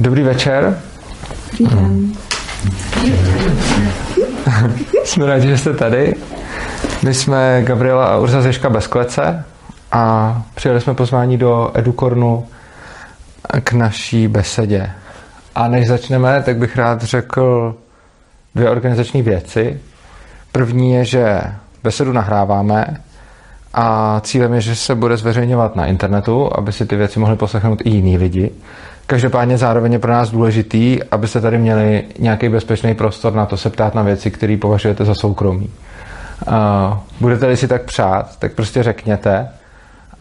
Dobrý večer. Dobrý jsme rádi, že jste tady. My jsme Gabriela a Urza Zeška bez klece a přijeli jsme pozvání do Edukornu k naší besedě. A než začneme, tak bych rád řekl dvě organizační věci. První je, že besedu nahráváme a cílem je, že se bude zveřejňovat na internetu, aby si ty věci mohli poslechnout i jiní lidi. Každopádně zároveň je pro nás důležitý, abyste tady měli nějaký bezpečný prostor na to se ptát na věci, které považujete za soukromí. Budete-li si tak přát, tak prostě řekněte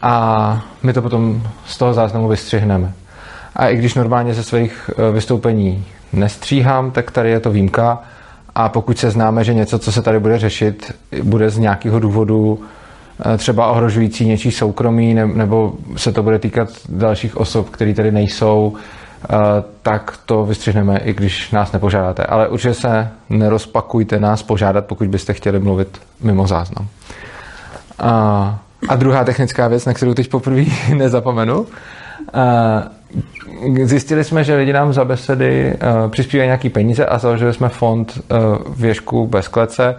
a my to potom z toho záznamu vystřihneme. A i když normálně ze svých e, vystoupení nestříhám, tak tady je to výjimka a pokud se známe, že něco, co se tady bude řešit, bude z nějakého důvodu třeba ohrožující něčí soukromí, nebo se to bude týkat dalších osob, které tady nejsou, e, tak to vystřihneme, i když nás nepožádáte. Ale určitě se nerozpakujte nás požádat, pokud byste chtěli mluvit mimo záznam. A, a druhá technická věc, na kterou teď poprvé nezapomenu, Zjistili jsme, že lidi nám za besedy přispívají nějaký peníze a založili jsme fond Věžku bez klece.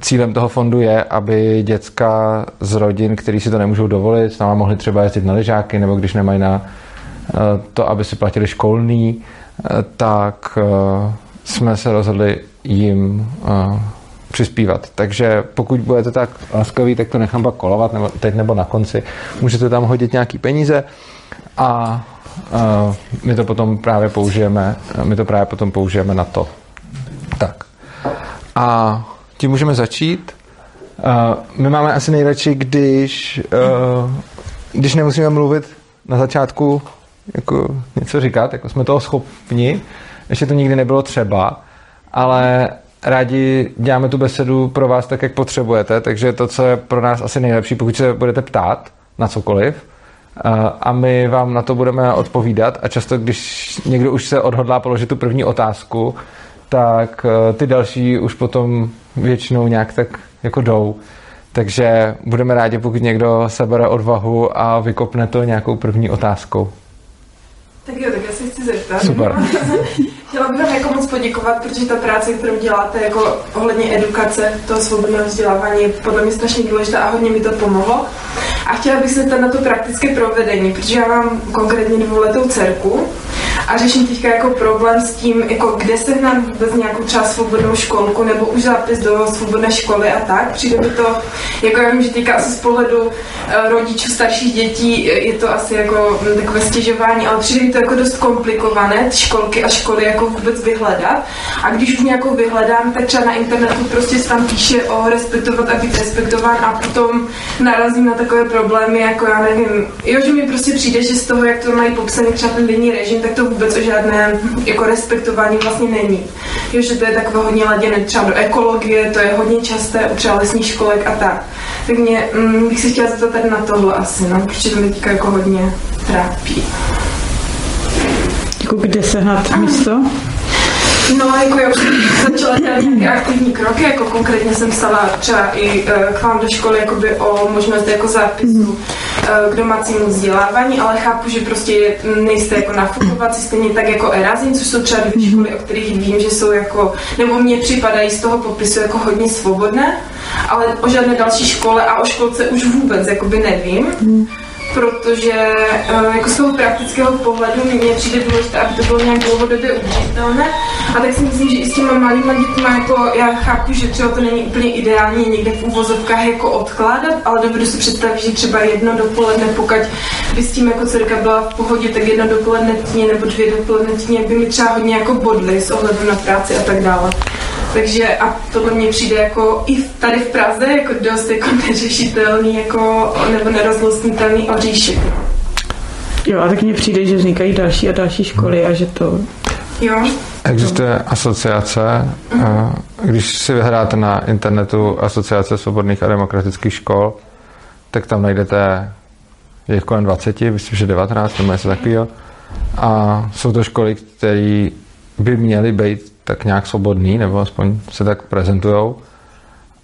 Cílem toho fondu je, aby děcka z rodin, který si to nemůžou dovolit, s náma mohli třeba jezdit na lyžáky, nebo když nemají na uh, to, aby si platili školný, uh, tak uh, jsme se rozhodli jim přispívat. Takže pokud budete tak laskaví, tak to nechám pak kolovat, nebo teď nebo na konci. Můžete tam hodit nějaký peníze a my to potom právě použijeme, my to právě potom použijeme na to. Tak. A tím můžeme začít. My máme asi nejradši, když, když nemusíme mluvit na začátku jako něco říkat, jako jsme toho schopni, ještě to nikdy nebylo třeba, ale rádi děláme tu besedu pro vás tak, jak potřebujete, takže to, co je pro nás asi nejlepší, pokud se budete ptát na cokoliv, a my vám na to budeme odpovídat a často, když někdo už se odhodlá položit tu první otázku, tak ty další už potom většinou nějak tak jako jdou. Takže budeme rádi, pokud někdo sebere odvahu a vykopne to nějakou první otázkou. Tak jo, tak já se chci zeptat. Super. Chtěla bych vám jako moc poděkovat, protože ta práce, kterou děláte jako ohledně edukace, toho svobodného vzdělávání je podle mě strašně důležitá a hodně mi to pomohlo. A chtěla bych se zeptat na to praktické provedení, protože já mám konkrétně dvouletou dcerku a řeším teďka jako problém s tím, jako kde se nám vůbec nějakou třeba svobodnou školku nebo už zápis do svobodné školy a tak. Přijde mi to, jako já vím, že teďka asi z pohledu eh, rodičů starších dětí je to asi jako hm, takové stěžování, ale přijde mi to jako dost komplikované, ty školky a školy jako vůbec vyhledat. A když už nějakou vyhledám, tak třeba na internetu prostě se tam píše o respektovat a být respektován a potom narazím na takové problémy, jako já nevím, jo, že mi prostě přijde, že z toho, jak to mají popsaný třeba ten denní režim, tak to vůbec o žádné jako respektování vlastně není. Jo, že to je takové hodně laděné třeba do ekologie, to je hodně časté u třeba lesních školek a tak. Tak mě mm, bych si chtěla zeptat tady na tohle asi, no, protože to mě teďka jako hodně trápí. Jako kde sehnat místo? No, jako já už jsem začala dělat nějaké aktivní kroky, jako konkrétně jsem psala třeba i eh, k vám do školy jakoby o možnost jako zápisu eh, k domácímu vzdělávání, ale chápu, že prostě nejste jako nafukovací, stejně tak jako Erazin, což jsou třeba dvě školy, o kterých vím, že jsou jako, nebo mně připadají z toho popisu jako hodně svobodné, ale o žádné další škole a o školce už vůbec jakoby nevím protože eh, jako z toho praktického pohledu mě přijde důležité, aby to bylo nějak dlouhodobě udržitelné. A tak si myslím, že i s těma malými dětmi, jako já chápu, že třeba to není úplně ideální někde v úvozovkách jako odkládat, ale dovedu si představit, že třeba jedno dopoledne, pokud by s tím jako dcerka byla v pohodě, tak jedno dopoledne týdně nebo dvě dopoledne týdně by mi třeba hodně jako bodly s ohledem na práci a tak dále. Takže a tohle mě přijde jako i tady v Praze jako dost jako neřešitelný jako, nebo nerozlostnitelný oříšek. Jo, a tak mně přijde, že vznikají další a další školy a že to... Jo. Existuje asociace, uh-huh. když si vyhráte na internetu Asociace svobodných a demokratických škol, tak tam najdete je kolem 20, myslím, že 19 nebo něco takového. A jsou to školy, které by měly být tak nějak svobodný, nebo aspoň se tak prezentujou.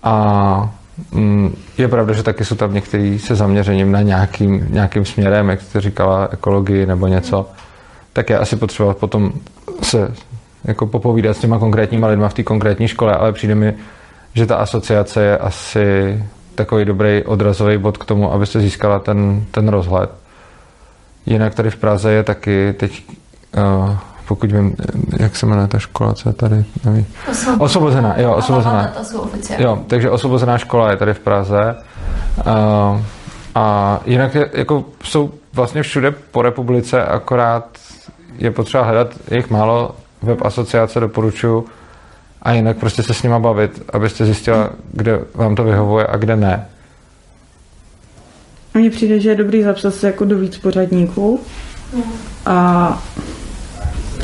A mm, je pravda, že taky jsou tam některý se zaměřením na nějakým, nějakým směrem, jak jste říkala, ekologii nebo něco. tak je asi potřeba potom se jako popovídat s těma konkrétníma lidma v té konkrétní škole, ale přijde mi, že ta asociace je asi takový dobrý odrazový bod k tomu, aby se získala ten, ten rozhled. Jinak tady v Praze je taky teď, uh, pokud vím, jak se jmenuje ta škola, co je tady, nevím. Osvobozená. Osvobozená, jo, osvobozená. To jsou oficiálně. Jo, takže osvobozená škola je tady v Praze. Uh, a jinak je, jako jsou vlastně všude po republice, akorát je potřeba hledat, jich málo, web asociace doporučuji a jinak prostě se s nima bavit, abyste zjistila, kde vám to vyhovuje a kde ne. Mně přijde, že je dobrý zapsat se jako do víc pořadníků a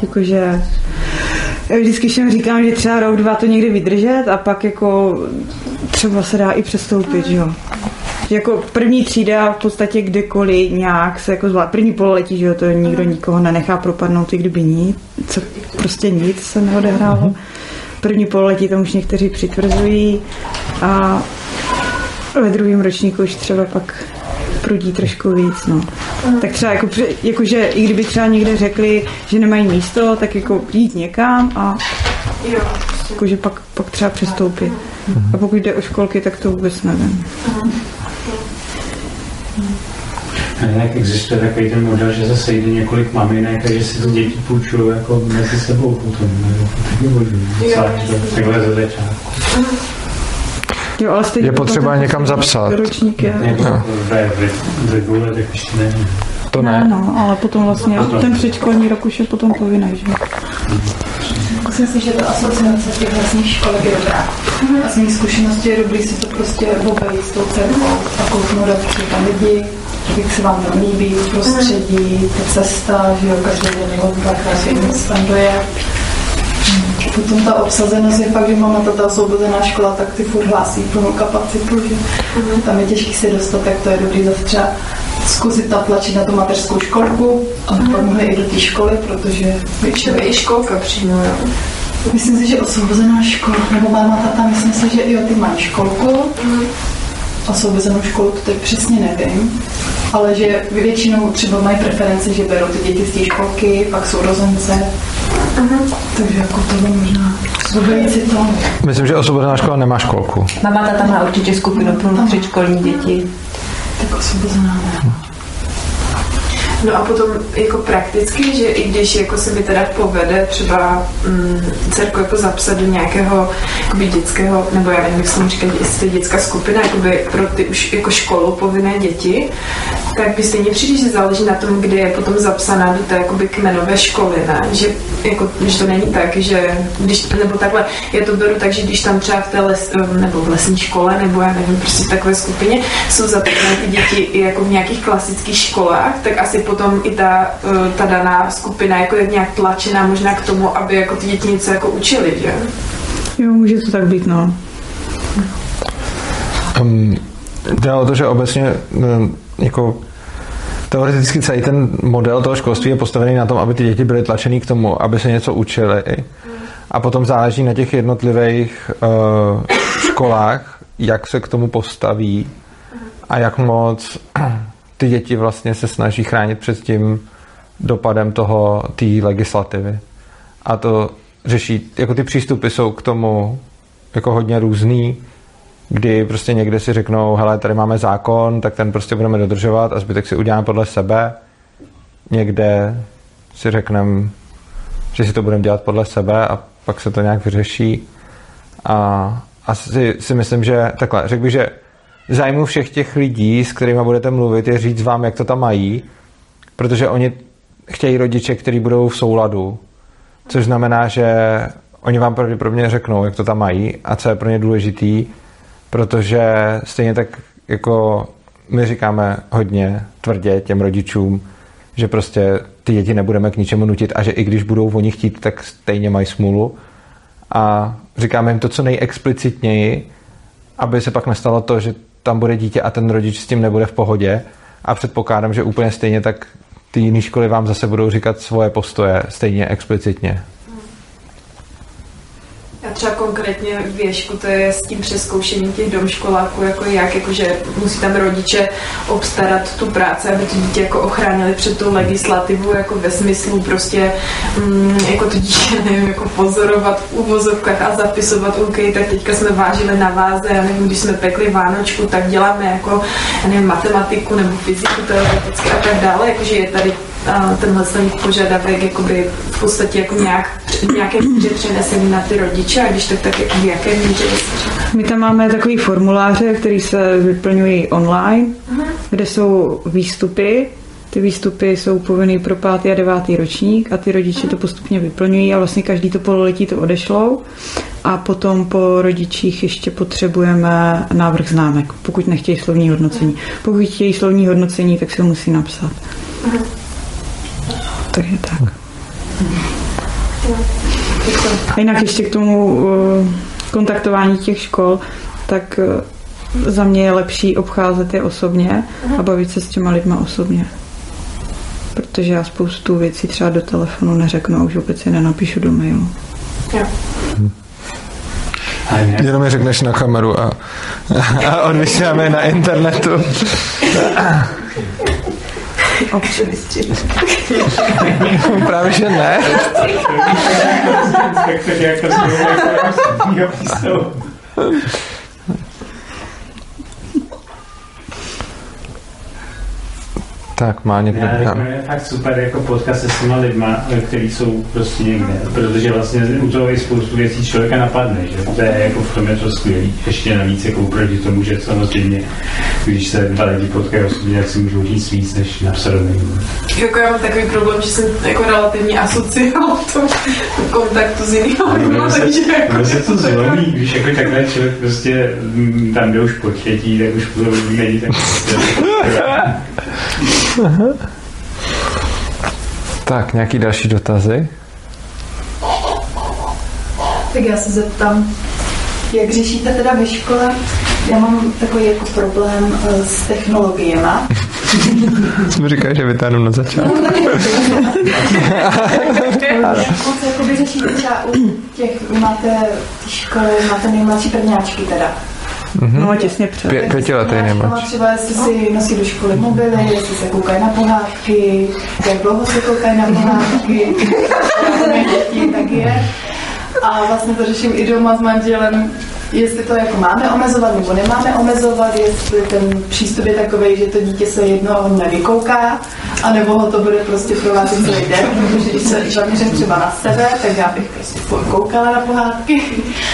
jakože já vždycky všem říkám, že třeba rok, dva to někdy vydržet a pak jako třeba se dá i přestoupit, že jo. Jako první třída v podstatě kdekoliv nějak se jako zvládá. První pololetí, že jo, to nikdo nikoho nenechá propadnout, i kdyby nic, co, prostě nic se neodehrálo. První pololetí tam už někteří přitvrzují a ve druhém ročníku už třeba pak prudí trošku víc, no. Tak třeba jako, jakože i kdyby třeba někde řekli, že nemají místo, tak jako jít někam a jakože pak, pak třeba přestoupit. A pokud jde o školky, tak to vůbec nevím. A jak existuje takový ten model, že se sejde několik maminek a že si ty děti půjčují jako mezi sebou potom, nebo to taky možný. Takhle ze začátku. Jo, ale stejně Je potřeba někam zapsat. To Ne, ne. no, ale potom vlastně Potom. ten předškolní rok už je potom povinný, že? Myslím si, že ta asociace těch vlastních školek je dobrá. A z mých zkušeností je dobrý si to prostě obejít s tou dcerkou a kouknout, jak tam lidi, jak se vám tam líbí, prostředí, ta cesta, že jo, každý den je dvakrát se tam doje. Potom ta obsazenost je fakt, že mám na to ta osvobozená škola, tak ty furt hlásí plnou kapacitu, že tam je těžký se dostat, tak to je dobrý zase třeba zkusit natlačit na tu mateřskou školku, aby pak mohli i do té školy, protože většinou třeba i školka přímo, jo. Myslím si, že osvobozená škola, nebo máma tata, myslím si, že jo, ty mají školku. Osvobozenou školu to teď přesně nevím, ale že většinou třeba mají preferenci, že berou ty děti z té školky, pak jsou rozence. Takže jako to možná zvolit si to. Myslím, že osvobozená škola nemá školku. Mama tata má určitě skupinu pro předškolní děti. Tak osvobozená ne. No a potom jako prakticky, že i když jako se mi teda povede třeba mm, dcerku jako zapsat do nějakého jakoby dětského, nebo já nevím, jak se tomu říká, jestli dětská skupina, jakoby pro ty už jako školu povinné děti, tak by stejně přijde, že záleží na tom, kde je potom zapsaná do té jakoby kmenové školy, ne? Že, jako, že to není tak, že když, nebo takhle, já to beru tak, že když tam třeba v té les, nebo v lesní škole, nebo já nevím, prostě v takové skupině jsou zapsané ty děti i jako v nějakých klasických školách, tak asi potom i ta, eh, ta daná skupina jako je nějak tlačená možná k tomu, aby jako ty děti něco jako učili, že? Jo, může to tak být, no. Um, jde o to, že obecně um, jako teoreticky celý ten model toho školství je postavený na tom, aby ty děti byly tlačený k tomu, aby se něco učili. A potom záleží na těch jednotlivých uh, školách, jak se k tomu postaví a jak moc ty děti vlastně se snaží chránit před tím dopadem toho, té legislativy. A to řeší, jako ty přístupy jsou k tomu jako hodně různý, kdy prostě někde si řeknou, hele, tady máme zákon, tak ten prostě budeme dodržovat a zbytek si uděláme podle sebe. Někde si řekneme, že si to budeme dělat podle sebe a pak se to nějak vyřeší. A asi si myslím, že takhle, řekl bych, že zájmu všech těch lidí, s kterými budete mluvit, je říct vám, jak to tam mají, protože oni chtějí rodiče, kteří budou v souladu, což znamená, že oni vám pravděpodobně řeknou, jak to tam mají a co je pro ně důležitý, protože stejně tak jako my říkáme hodně tvrdě těm rodičům, že prostě ty děti nebudeme k ničemu nutit a že i když budou oni chtít, tak stejně mají smůlu. A říkáme jim to co nejexplicitněji, aby se pak nestalo to, že tam bude dítě a ten rodič s tím nebude v pohodě. A předpokládám, že úplně stejně tak ty jiné školy vám zase budou říkat svoje postoje stejně explicitně. Já třeba konkrétně věšku, to je s tím přeskoušením těch domškoláků, jako jak, jakože musí tam rodiče obstarat tu práci, aby to dítě jako ochránili před tou legislativu, jako ve smyslu prostě mm, jako to dítě, nevím, jako pozorovat v uvozovkách a zapisovat, OK, tak teďka jsme vážili na váze, já nevím, když jsme pekli Vánočku, tak děláme jako, já nevím, matematiku nebo fyziku teoreticky a tak dále, jakože je tady tenhle ten požadavek jakoby v podstatě jako nějak, nějaké míře přenesený na ty rodiče a když tak, tak jako v jaké míře? My tam máme takový formuláře, který se vyplňují online, kde jsou výstupy. Ty výstupy jsou povinný pro pátý a devátý ročník a ty rodiče to postupně vyplňují a vlastně každý to pololetí to odešlou. A potom po rodičích ještě potřebujeme návrh známek, pokud nechtějí slovní hodnocení. Pokud chtějí slovní hodnocení, tak se musí napsat. Takže tak. A jinak ještě k tomu eh, kontaktování těch škol, tak eh, za mě je lepší obcházet je osobně a bavit se s těma lidma osobně. Protože já spoustu věcí třeba do telefonu neřeknu a už vůbec je nenapíšu do mailu. Jo. Jenom je řekneš na kameru a, a odvysíláme na internetu. Právě, že ne. jak to Tak, má někdo Já tam. je fakt super jako podcast se s těma lidma, kteří jsou prostě někde, protože vlastně u toho je spoustu věcí člověka napadne, že to je jako v tom je to skvělý, ještě navíc jako proti tomu, že samozřejmě, když se dva lidi potkají osobně, tak si můžou říct víc, než napsat do mailu. Jako já mám takový problém, že jsem jako relativně asociál v tom kontaktu s jinými lidmi, takže jako... Ono se to zlomí, když jako takhle člověk prostě mm, tam, kde už podchytí, tak už to není tak Tak, nějaký další dotazy? Tak já se zeptám, jak řešíte teda ve škole? Já mám takový jako problém eh, s technologiemi. Jsem říkal, že vytáhnu na začátku. Moc jako vy řešíte třeba u těch, vy máte ty školy, máte nejmladší prvňáčky teda. No těsně před. Pě- pětiletý Prvňáčkama nejmladší. Třeba jestli si nosí do školy mobily, jestli se koukají na pohádky, jak dlouho se koukají na pohádky, děti, tak je. A vlastně to řeším i doma s manželem, jestli to jako máme omezovat nebo nemáme omezovat, jestli ten přístup je takový, že to dítě se jedno nevykouká, anebo ho to bude prostě provázet celý den, protože když se zaměřím třeba na sebe, tak já bych prostě furt koukala na pohádky,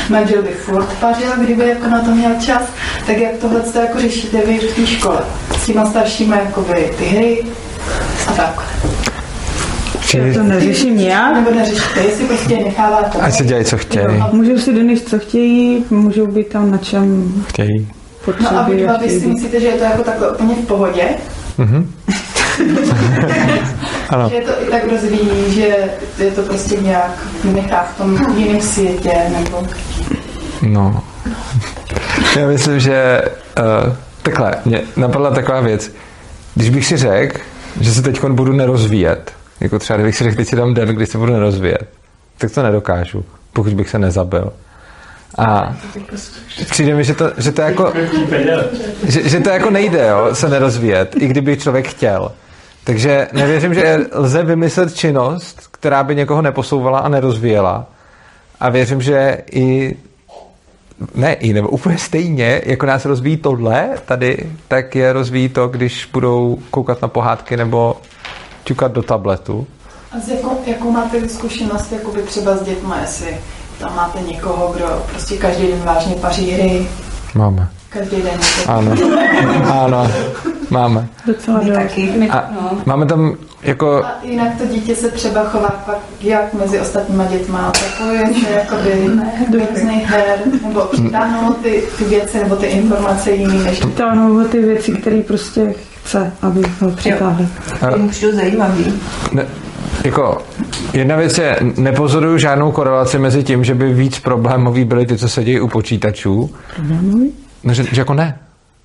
manžel by furt pařil, kdyby jako na to měl čas, tak jak tohle to jako řešíte vy v té škole? S těma staršíma jako vy ty hry a tak. Já to neřeším nijak. Nebo neřešíte, jestli prostě necháváte. Ať se dělají, co chtějí. Můžou si donést, co chtějí, můžou být tam na čem Chtějí. No a vy dva vy si myslíte, že je to jako takhle úplně v pohodě? Mhm. Ano. Že je to i tak rozvíjí, že je to prostě nějak nechá v tom jiném světě, nebo... No. Já myslím, že uh, takhle, mě napadla taková věc. Když bych si řekl, že se teď budu nerozvíjet, jako třeba kdybych si řekl, teď si dám den, kdy se budu nerozvíjet, tak to nedokážu, pokud bych se nezabil. A přijde mi, že to, že to jako, že, že to jako nejde, jo, se nerozvíjet, i kdyby člověk chtěl. Takže nevěřím, že lze vymyslet činnost, která by někoho neposouvala a nerozvíjela. A věřím, že i ne i, nebo úplně stejně, jako nás rozvíjí tohle tady, tak je rozvíjí to, když budou koukat na pohádky nebo ťukat do tabletu. A s jakou, jakou máte vy zkušenost jakoby třeba s dětma, jestli tam máte někoho, kdo prostě každý den vážně paří hry, Máme. každý den Ano. Ano. Máme. Docela My taky. My, A no. máme tam jako... A jinak to dítě se třeba chová pak jak mezi ostatníma dětma, zapojuje se jakoby do různých her, nebo přitáhnou ty, ty věci nebo ty informace jiný, než Táhnou ho ty věci, které prostě chce, aby ho přitáhli. Ty mu přijdou zajímavý. Ne, jako, jedna věc je, nepozoruju žádnou korelaci mezi tím, že by víc problémový byly ty, co se dějí u počítačů. Problémový? No, že, že jako ne.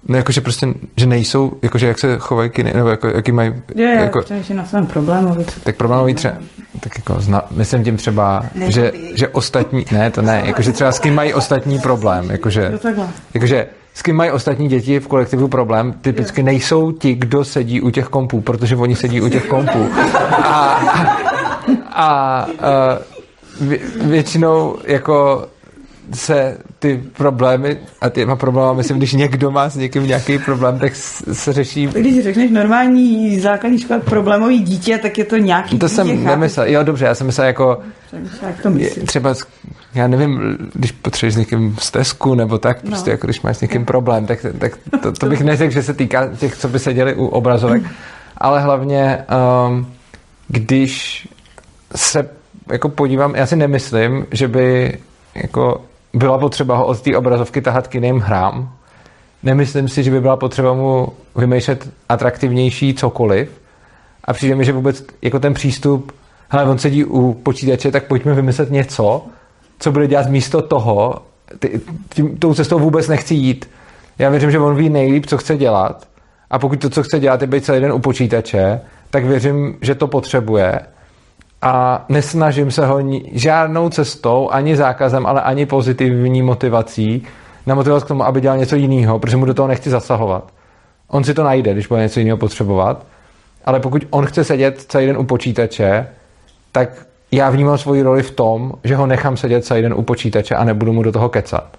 No jakože prostě, že nejsou, jakože jak se chovají kiny, nebo jako, jaký mají, Je, jako, jako, na svém problému. tak problémový třeba, tak jako zna, myslím tím třeba, že, že ostatní, ne, to ne, jakože třeba s kým mají ostatní problém, jakože, Jo, takhle. jakože s kým mají ostatní děti v kolektivu problém, typicky nejsou ti, kdo sedí u těch kompů, protože oni sedí u těch kompů. A, a, a vě, většinou jako se ty problémy a těma problémy, myslím, když někdo má s někým nějaký problém, tak se řeší Když řekneš normální základní škola problémový dítě, tak je to nějaký to dítě, jsem chápeš? nemyslel. Jo, dobře, já jsem myslel jako, Jak to myslíš? třeba, já nevím, když potřebuješ s někým stezku, nebo tak, No. prostě jako když máš s někým problém, tak, tak to, to bych neřekl, že se týká těch, co by seděli u obrazovek, ale hlavně, um, když se jako podívám, já si nemyslím, že by jako byla potřeba ho od té obrazovky tahat k jiným hrám. Nemyslím si, že by byla potřeba mu vymýšlet atraktivnější cokoliv. A přijde mi, že vůbec jako ten přístup, hele, on sedí u počítače, tak pojďme vymyslet něco, co bude dělat místo toho, ty, tím, tou cestou vůbec nechci jít. Já věřím, že on ví nejlíp, co chce dělat. A pokud to, co chce dělat, je být celý den u počítače, tak věřím, že to potřebuje a nesnažím se ho ni- žádnou cestou, ani zákazem, ale ani pozitivní motivací namotivovat k tomu, aby dělal něco jiného, protože mu do toho nechci zasahovat. On si to najde, když bude něco jiného potřebovat, ale pokud on chce sedět celý den u počítače, tak já vnímám svoji roli v tom, že ho nechám sedět celý den u počítače a nebudu mu do toho kecat.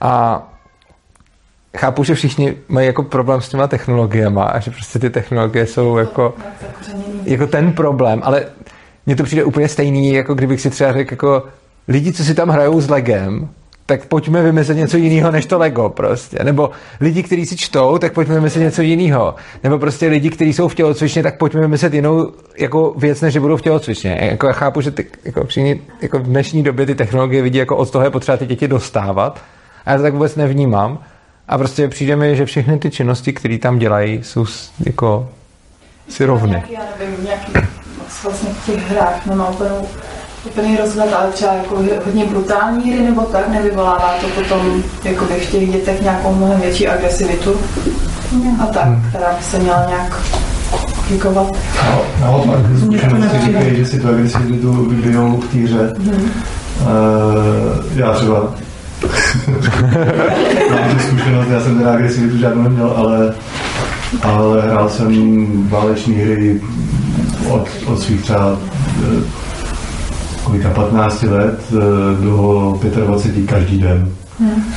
A chápu, že všichni mají jako problém s těma technologiemi a že prostě ty technologie jsou jako jako ten problém, ale mně to přijde úplně stejný, jako kdybych si třeba řekl, jako lidi, co si tam hrajou s Legem, tak pojďme vymyslet něco jiného než to Lego prostě. Nebo lidi, kteří si čtou, tak pojďme vymyslet něco jiného. Nebo prostě lidi, kteří jsou v tělocvičně, tak pojďme vymyslet jinou jako věc, než že budou v tělocvičně. Jako já chápu, že ty, jako všichni, jako v dnešní době ty technologie vidí, jako od toho je potřeba ty děti dostávat. A já to tak vůbec nevnímám. A prostě přijde mi, že všechny ty činnosti, které tam dělají, jsou jako si rovny. Já nevím, nějaký vlastně v těch hrách nemá úplnou, úplný rozhled, ale třeba jako hodně brutální hry nebo tak, nevyvolává to potom jako v těch dětech nějakou mnohem větší agresivitu a tak, která by se měla nějak aplikovat. No, naopak, zkušenosti říkají, že si tu agresivitu vybijou v té hře. Uh, já třeba mám tu zkušenost, já jsem teda agresivitu žádnou neměl, ale, ale hrál jsem váleční hry od, od svých třeba eh, kolika 15 let eh, do 25 každý den.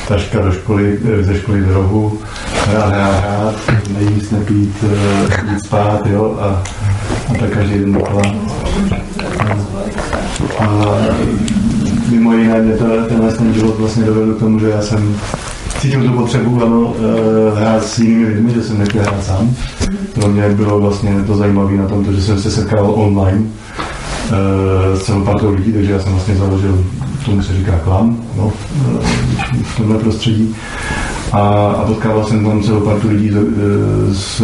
Taška do školy, eh, ze školy do rohu, hrát, hrát, hrát, nejíst, nepít, jít spát, jo, a, a tak každý den dokola. A, a mimo jiné mě to, tenhle ten život vlastně dovedl k tomu, že já jsem cítil tu potřebu ano, eh, hrát s jinými lidmi, že jsem nechtěl hrát sám. Pro mě bylo vlastně to zajímavé na tom, že jsem se setkával online eh, s celou partou lidí, takže já jsem vlastně založil, tomu se říká klan, no, eh, v tomhle prostředí. A, a potkával jsem tam celou partu lidí z,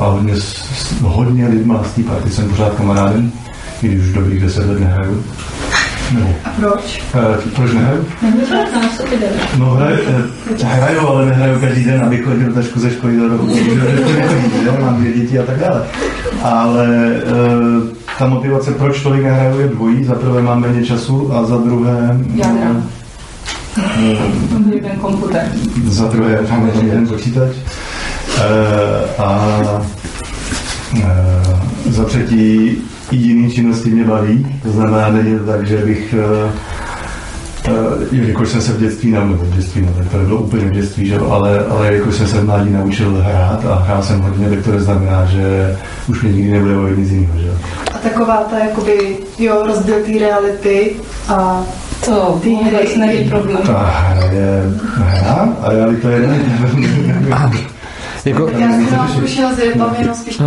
a hodně, s, s, hodně lidma z té party jsem pořád kamarádem, i když už dobrých deset let nehraju. Nebo, A proč? eh, proč nehraju? No hraju, eh, hraju, ale nehraju každý den, abych chodil trošku ze školy do roku. Mám dvě děti a tak dále. Ale eh, ta motivace, proč tolik nehraju, je dvojí. Za prvé mám méně času a za druhé... Já Jeden komputer. za druhé tam jeden počítač. Eh, a eh, za třetí i jiné činnosti mě baví. To znamená, není to tak, že bych eh, eh, jelikož jsem se v dětství naučil, v dětství, no, tak to nebylo úplně v dětství, že? jo, ale, ale jelikož jsem se v mládí naučil hrát a hrál jsem hodně, tak to neznamená, že už mě nikdy nebude bavit nic jiného. Že? jo. A taková ta jakoby, jo, rozdíl té reality a To ty hry. není problém. Ta hra je hra a realita je Jako, já jsem zkušenost, je tam jenom spíš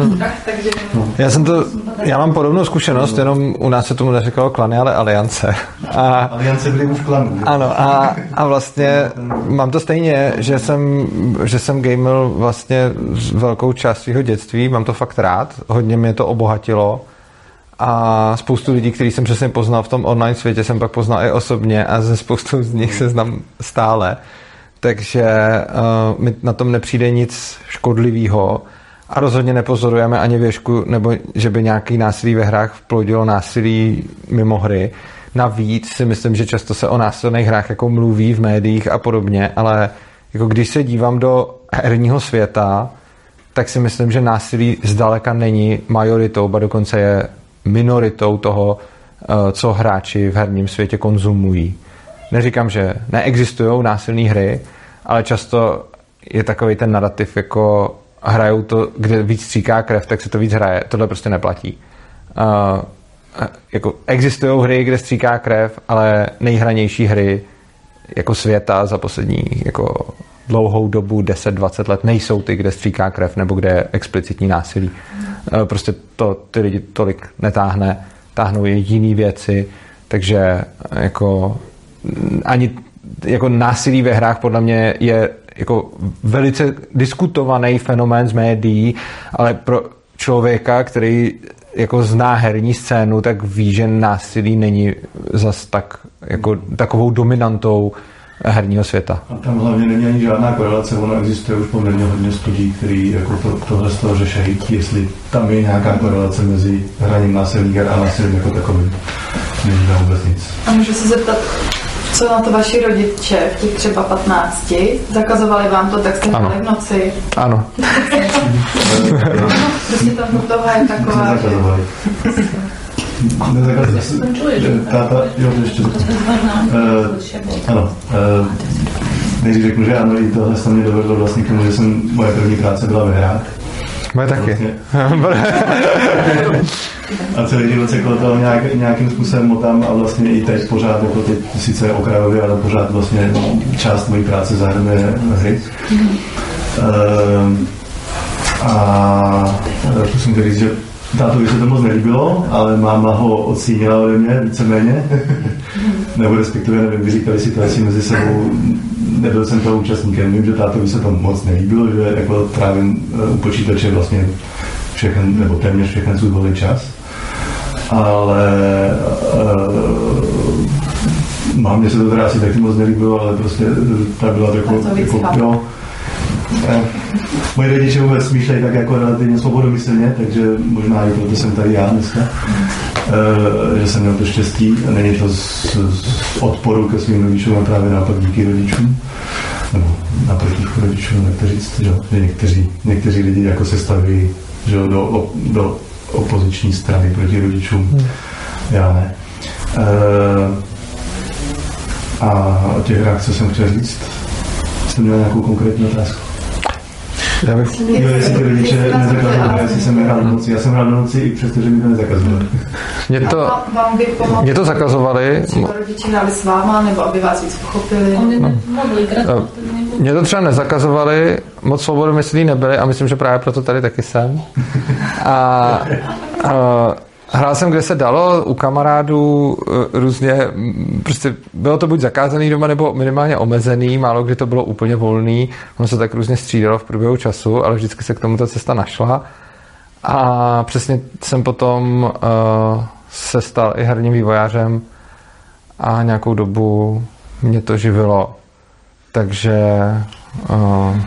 takže Já jsem to, já mám podobnou zkušenost, jenom u nás se tomu neříkalo klany, ale aliance. A, Aliance byly už klanů. že? ano, a, a vlastně mám to stejně, že jsem, že jsem gamil vlastně s velkou část svého dětství, mám to fakt rád, hodně mě to obohatilo a spoustu lidí, který jsem přesně poznal v tom online světě, jsem pak poznal i osobně a ze spoustu z nich se znám stále. Takže uh, mi na tom nepřijde nic škodlivého a rozhodně nepozorujeme ani věšku, nebo že by nějaký násilí ve hrách vplodilo násilí mimo hry. Navíc si myslím, že často se o násilných hrách jako mluví v médiích a podobně, ale jako když se dívám do herního světa, tak si myslím, že násilí zdaleka není majoritou, ba dokonce je minoritou toho, eh, co hráči v herním světě konzumují. Neříkám, že neexistují násilné hry, ale často je takový ten narrativ, jako hrajou to, kde víc stříká krev, tak se to víc hraje. Tohle prostě neplatí. Uh, jako existují hry, kde stříká krev, ale nejhranější hry jako světa za poslední jako dlouhou dobu, 10-20 let, nejsou ty, kde stříká krev nebo kde je explicitní násilí. Uh, prostě to ty lidi tolik netáhne, táhnou i jiné věci, takže jako ani jako násilí ve hrách podle mě je jako velice diskutovaný fenomén z médií, ale pro člověka, který jako zná herní scénu, tak ví, že násilí není zas tak jako takovou dominantou herního světa. A tam hlavně není ani žádná korelace, ono existuje už poměrně hodně studií, které jako to, tohle z toho řešejí, jestli tam je nějaká korelace mezi hraním násilných her a násilím jako takovým. Není tam vůbec nic. A můžu se zeptat, co na to vaši rodiče v těch třeba 15? Zakazovali vám to, tak jste Ano. v noci. Ano. Prostě ta hnutová je taková, že... Nezakazovali. Nezakazovali. Táta, jo, to ještě. Uh, ano. Uh, nejdřív řeknu, že ano, i tohle se mě dovedlo vlastně k tomu, že jsem, moje první práce byla ve hrách. Moje taky. A celý život se kolem toho nějak, nějakým způsobem motám a vlastně i teď pořád, jako teď sice okrajově, ale pořád vlastně část mojí práce zahrnuje hry. Ehm, a chtěl říct, že tátovi se to moc nelíbilo, ale máma ho odsínila ode mě víceméně. Nebo respektive nevím, vyříkali si to asi mezi sebou, nebyl jsem toho účastníkem. Vím, že tátovi se to moc nelíbilo, že jako trávím eh, u počítače vlastně všechen, nebo téměř všechen svůj volný čas. Ale uh, mámě se to teda asi taky moc nelíbilo, ale prostě ta byla A jako, jo, Eh, Moji rodiče vůbec smýšlejí tak jako relativně svobodomyslně, takže možná i proto jsem tady já dneska, Eh, že jsem měl to štěstí. Není to z, z odporu ke svým rodičům, ale právě naopak díky rodičům. Nebo naproti rodičům, jak to říct, že, že někteří, někteří lidi jako se staví že, do, do opoziční strany proti rodičům. Já ne. Eh, a o těch hrách, co jsem chtěl říct, jste měl nějakou konkrétní otázku? Já bych, Jo, jestli ty rodiče nezakazovali, jestli jsem nehrál do noci. Já jsem hrál do noci i přesto, že mi to nezakazovali. Mě to, Vám, vám by pomohlo, mě to zakazovali, třeba rodiče hráli s váma, nebo aby vás víc pochopili. No. Mě to třeba nezakazovali, moc svobodomyslí nebyli a myslím, že právě proto tady taky jsem. A, a hrál jsem, kde se dalo, u kamarádů eh, různě, prostě bylo to buď zakázaný doma, nebo minimálně omezený, málo kdy to bylo úplně volný, ono se tak různě střídalo v průběhu času, ale vždycky se k tomu ta cesta našla. A přesně jsem potom uh, se stal i herním vývojářem a nějakou dobu mě to živilo. Takže uh,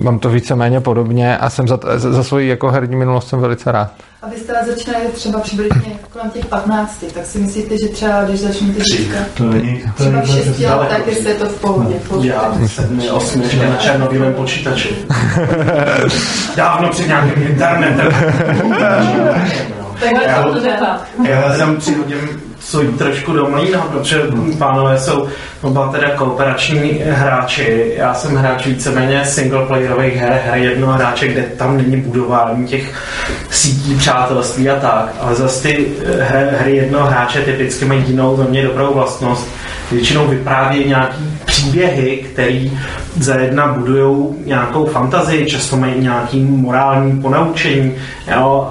mám to víceméně podobně a jsem za, za svoji jako herní minulost jsem velice rád. A vy jste začínali třeba přibližně kolem těch 15, tak si myslíte, že třeba když začnete dříve, To není, to třeba v 6 přesně. let, tak jestli je to v pohodě. pohodě. Já v sedmi, osmi, ještě na černobílém počítači. Dávno před nějakým internetem. Takhle Já- to jde. Já jsem přihodím svůj trošku do mlýna, protože pánové jsou oba teda kooperační hráči. Já jsem hráč víceméně singleplayerových her, her jednoho hráče, kde tam není budování těch sítí, přátelství a tak. Ale zase ty eh, hry, hry jednoho hráče typicky mají jinou za mě dobrou vlastnost. Většinou vyprávějí nějaký příběhy, které za jedna budují nějakou fantazii, často mají nějaký morální ponaučení jo,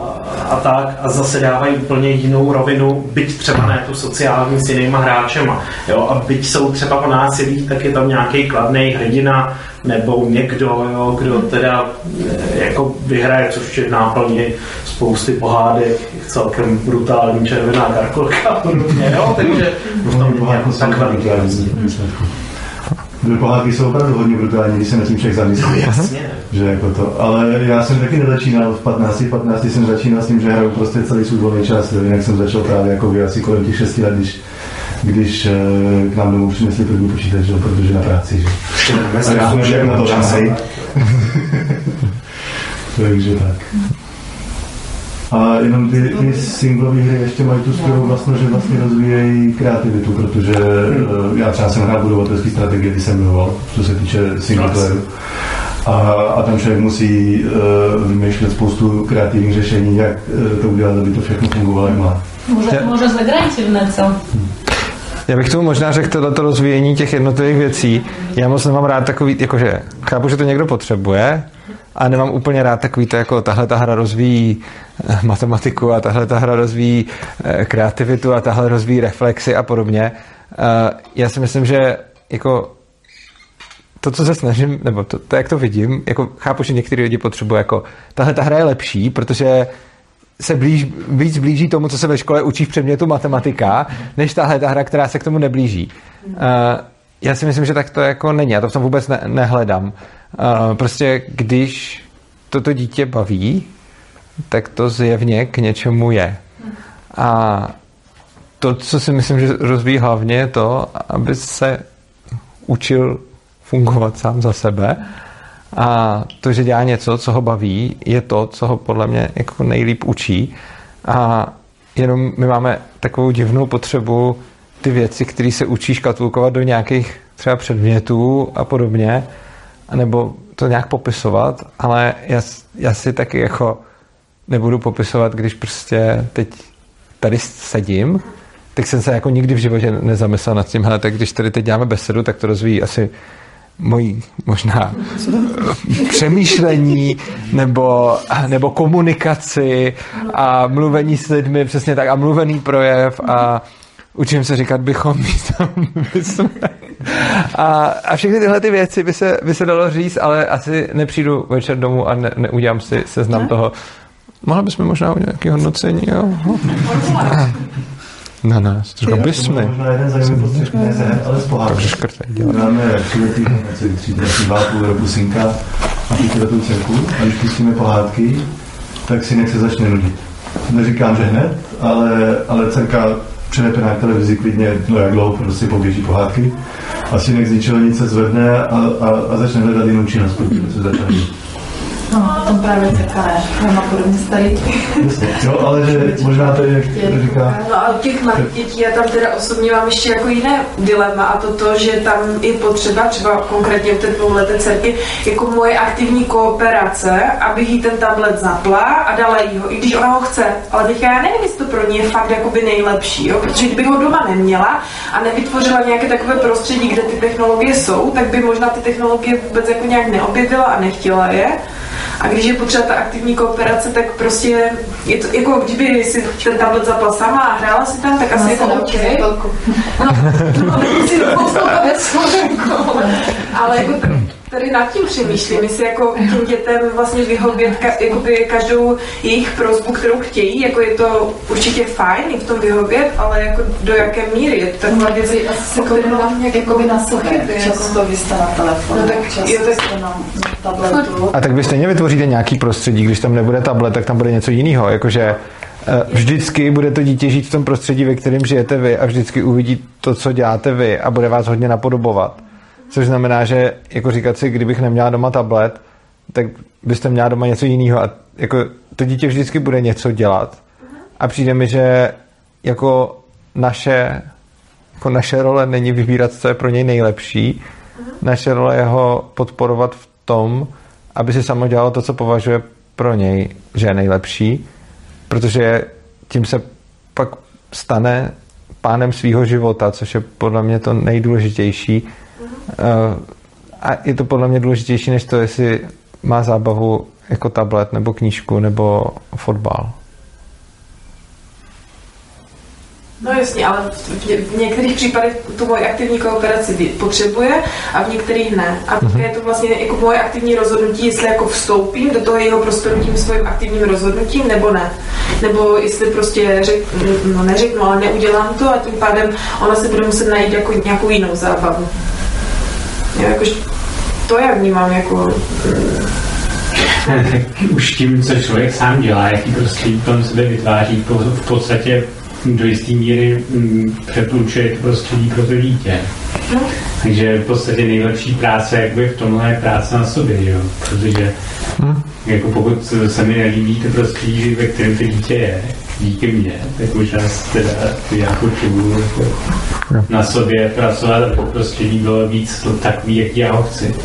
a- tak a zase dávají úplně jinou rovinu, byť třeba ne tu sociální s jinýma hráčema. Jo, a byť jsou třeba o násilí, tak je tam nějaký kladný hrdina nebo někdo, jo, kdo teda eh, jako vyhraje, což je v náplni spousty pohádek, celkem brutální červená karkolka jo, takže v tom není jako tak velký rozdíl. Pohádky jsou opravdu hodně brutální, když se nad tím člověk zamyslí. Jasně. Že jako to. Ale já jsem taky nezačínal v 15, 15 jsem začínal s tím, že hraju prostě celý svůj volný čas. Jinak jsem začal právě jako asi kolem těch 6 let, když, když eh, k nám domů přinesli první počítač, že? protože na práci. Že? A já jak na to časy. Takže tak. A jenom ty, ty singlové hry ještě mají tu skvělou vlastnost, že vlastně rozvíjejí kreativitu, protože eh, já třeba jsem hrál budovatelský strategie, když jsem miloval, co se týče single playeru. A, a tam člověk musí uh, vymýšlet spoustu kreativních řešení, jak uh, to udělat, aby to všechno fungovalo, jak má. Może, może zagrajcie w něco. Já bych tomu možná řekl tohleto rozvíjení těch jednotlivých věcí. Já moc nemám rád takový, jakože chápu, že to někdo potřebuje, a nemám úplně rád takový to, jako tahle ta hra rozvíjí eh, matematiku a tahle ta hra rozvíjí eh, kreativitu a tahle rozvíjí reflexy a podobně. Eh, Já si myslím, že jako to, co se snažím, nebo to, to jak to vidím, jako chápu, že některý lidi potřebují, jako tahle ta hra je lepší, protože se blíž, víc blíží tomu, co se ve škole učí v předmětu matematika, než tahle ta hra, která se k tomu neblíží. Uh, já si myslím, že tak to jako není. Já to v tom vůbec ne, nehledám. Uh, prostě když toto dítě baví, tak to zjevně k něčemu je. A to, co si myslím, že rozvíjí hlavně, je to, aby se učil fungovat sám za sebe. A to, že dělá něco, co ho baví, je to, co ho podle mě jako nejlíp učí. A jenom my máme takovou divnou potřebu ty věci, které se učí škatulkovat do nějakých třeba předmětů a podobně, nebo to nějak popisovat, ale já, já si taky jako nebudu popisovat, když prostě teď tady sedím, tak jsem se jako nikdy v životě nezamyslel nad tím, hele, tak když tady teď děláme besedu, tak to rozvíjí asi mojí možná přemýšlení nebo, nebo komunikaci a mluvení s lidmi, přesně tak, a mluvený projev a učím se říkat bychom místo bychom. A, a všechny tyhle ty věci by se, by se dalo říct, ale asi nepřijdu večer domů a ne, neudělám si seznam toho. Mohla bychom možná udělat nějaké hodnocení, jo? Na nás, ale z pohádky. Takže škrtej, dělej. Máme tříletý, necelý tříletý, dva půl roku synka a pětiletou dcerku a když pustíme pohádky, tak synek se začne nudit. Neříkám, že hned, ale, ale dcerka přenepená k televizi klidně, no jak dlouho prostě poběží pohádky a synek z ničeho nic se zvedne a, a, a začne hledat jinou činnost, protože se začne nudit. No, tom právě čeká, ne? Má podobně starý. Jo, ale že možná to je, jak říká, No a u těch malých dětí já tam teda osobně mám ještě jako jiné dilema a to to, že tam je potřeba třeba konkrétně u té dvouleté dcerky jako moje aktivní kooperace, abych jí ten tablet zapla a dala jí ho, i když ona ho chce. Ale teďka já nevím, jestli to pro ní je fakt jakoby nejlepší, jo? protože kdybych ho doma neměla a nevytvořila nějaké takové prostředí, kde ty technologie jsou, tak by možná ty technologie vůbec jako nějak neobjevila a nechtěla je. A když je potřeba ta aktivní kooperace, tak prostě je to jako kdyby si ten tablet zapla sama a hrála si tam, tak asi jako OK. No, no, si ale jako tady nad tím přemýšlím, jestli jako těm dětem vlastně vyhovět ka, jakoby každou jejich prozbu, kterou chtějí, jako je to určitě fajn i v tom vyhovět, ale jako do jaké míry je to taková věc, Asi o které mám nějak jakoby na sobě, pochyby, jako. často vy jste na telefonu, No tak často jo, tak- jste na na tabletu. A tak vy stejně vytvoříte nějaký prostředí, když tam nebude tablet, tak tam bude něco jiného. Jakože eh, vždycky bude to dítě žít v tom prostředí, ve kterém žijete vy a vždycky uvidí to, co děláte vy a bude vás hodně napodobovat. Což znamená, že jako říkat si, kdybych neměla doma tablet, tak byste měla doma něco jiného a jako to dítě vždycky bude něco dělat. A přijde mi, že jako naše, jako naše role není vybírat, co je pro něj nejlepší. Naše role je ho podporovat v tom, aby si samo dělalo to, co považuje pro něj, že je nejlepší, protože tím se pak stane pánem svého života, což je podle mě to nejdůležitější. Eh, A je to podle mě důležitější, než to, jestli má zábavu jako tablet, nebo knížku, nebo fotbal. No jasně, ale v, ně- v některých případech tu moji aktivní kooperaci potřebuje a v některých ne. A mm-hmm. je to vlastně jako moje aktivní rozhodnutí, jestli jako vstoupím do toho jeho prostoru tím svým aktivním rozhodnutím, nebo ne. Nebo jestli prostě řek, no neřeknu, ale neudělám to a tím pádem ona se bude muset najít jako nějakou jinou zábavu. Já jakož to já vnímám jako už tím, co člověk sám dělá, jaký prostředí kolem sebe vytváří, v podstatě do jisté míry mm, přetlučuje to prostředí pro to dítě. Takže v podstatě nejlepší práce jakby v tomhle je práce na sobě, jo? protože jako pokud se mi nelíbí to prostředí, ve kterém to dítě je, díky mně, tak možná teda já potřebuju jako na sobě pracovat, aby to prostředí bylo víc takový, jak já ho chci.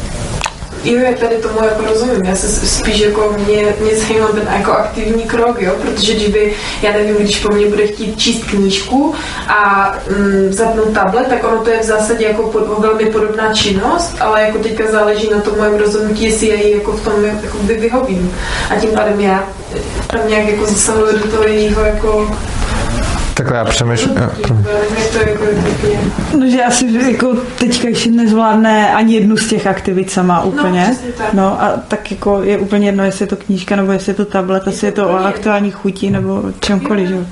Jo, já tady tomu jako rozumím. Já se spíš jako mě, mě zajímal ten jako aktivní krok, jo, protože když by, já nevím, když po mně bude chtít číst knížku a mm, zapnout tablet, tak ono to je v zásadě jako pod, velmi podobná činnost, ale jako teďka záleží na tom mojem rozhodnutí, jestli já ji jako v tom jako vyhovím. A tím pádem já tam nějak jako zasahuju do toho jejího jako Takhle já přemýšlím. No, že asi jako teďka ještě nezvládne ani jednu z těch aktivit sama úplně. přesně tak. No a tak jako je úplně jedno, jestli je to knížka, nebo jestli je to tablet, jestli je to o aktuální chuti, nebo čemkoliv, že? jo.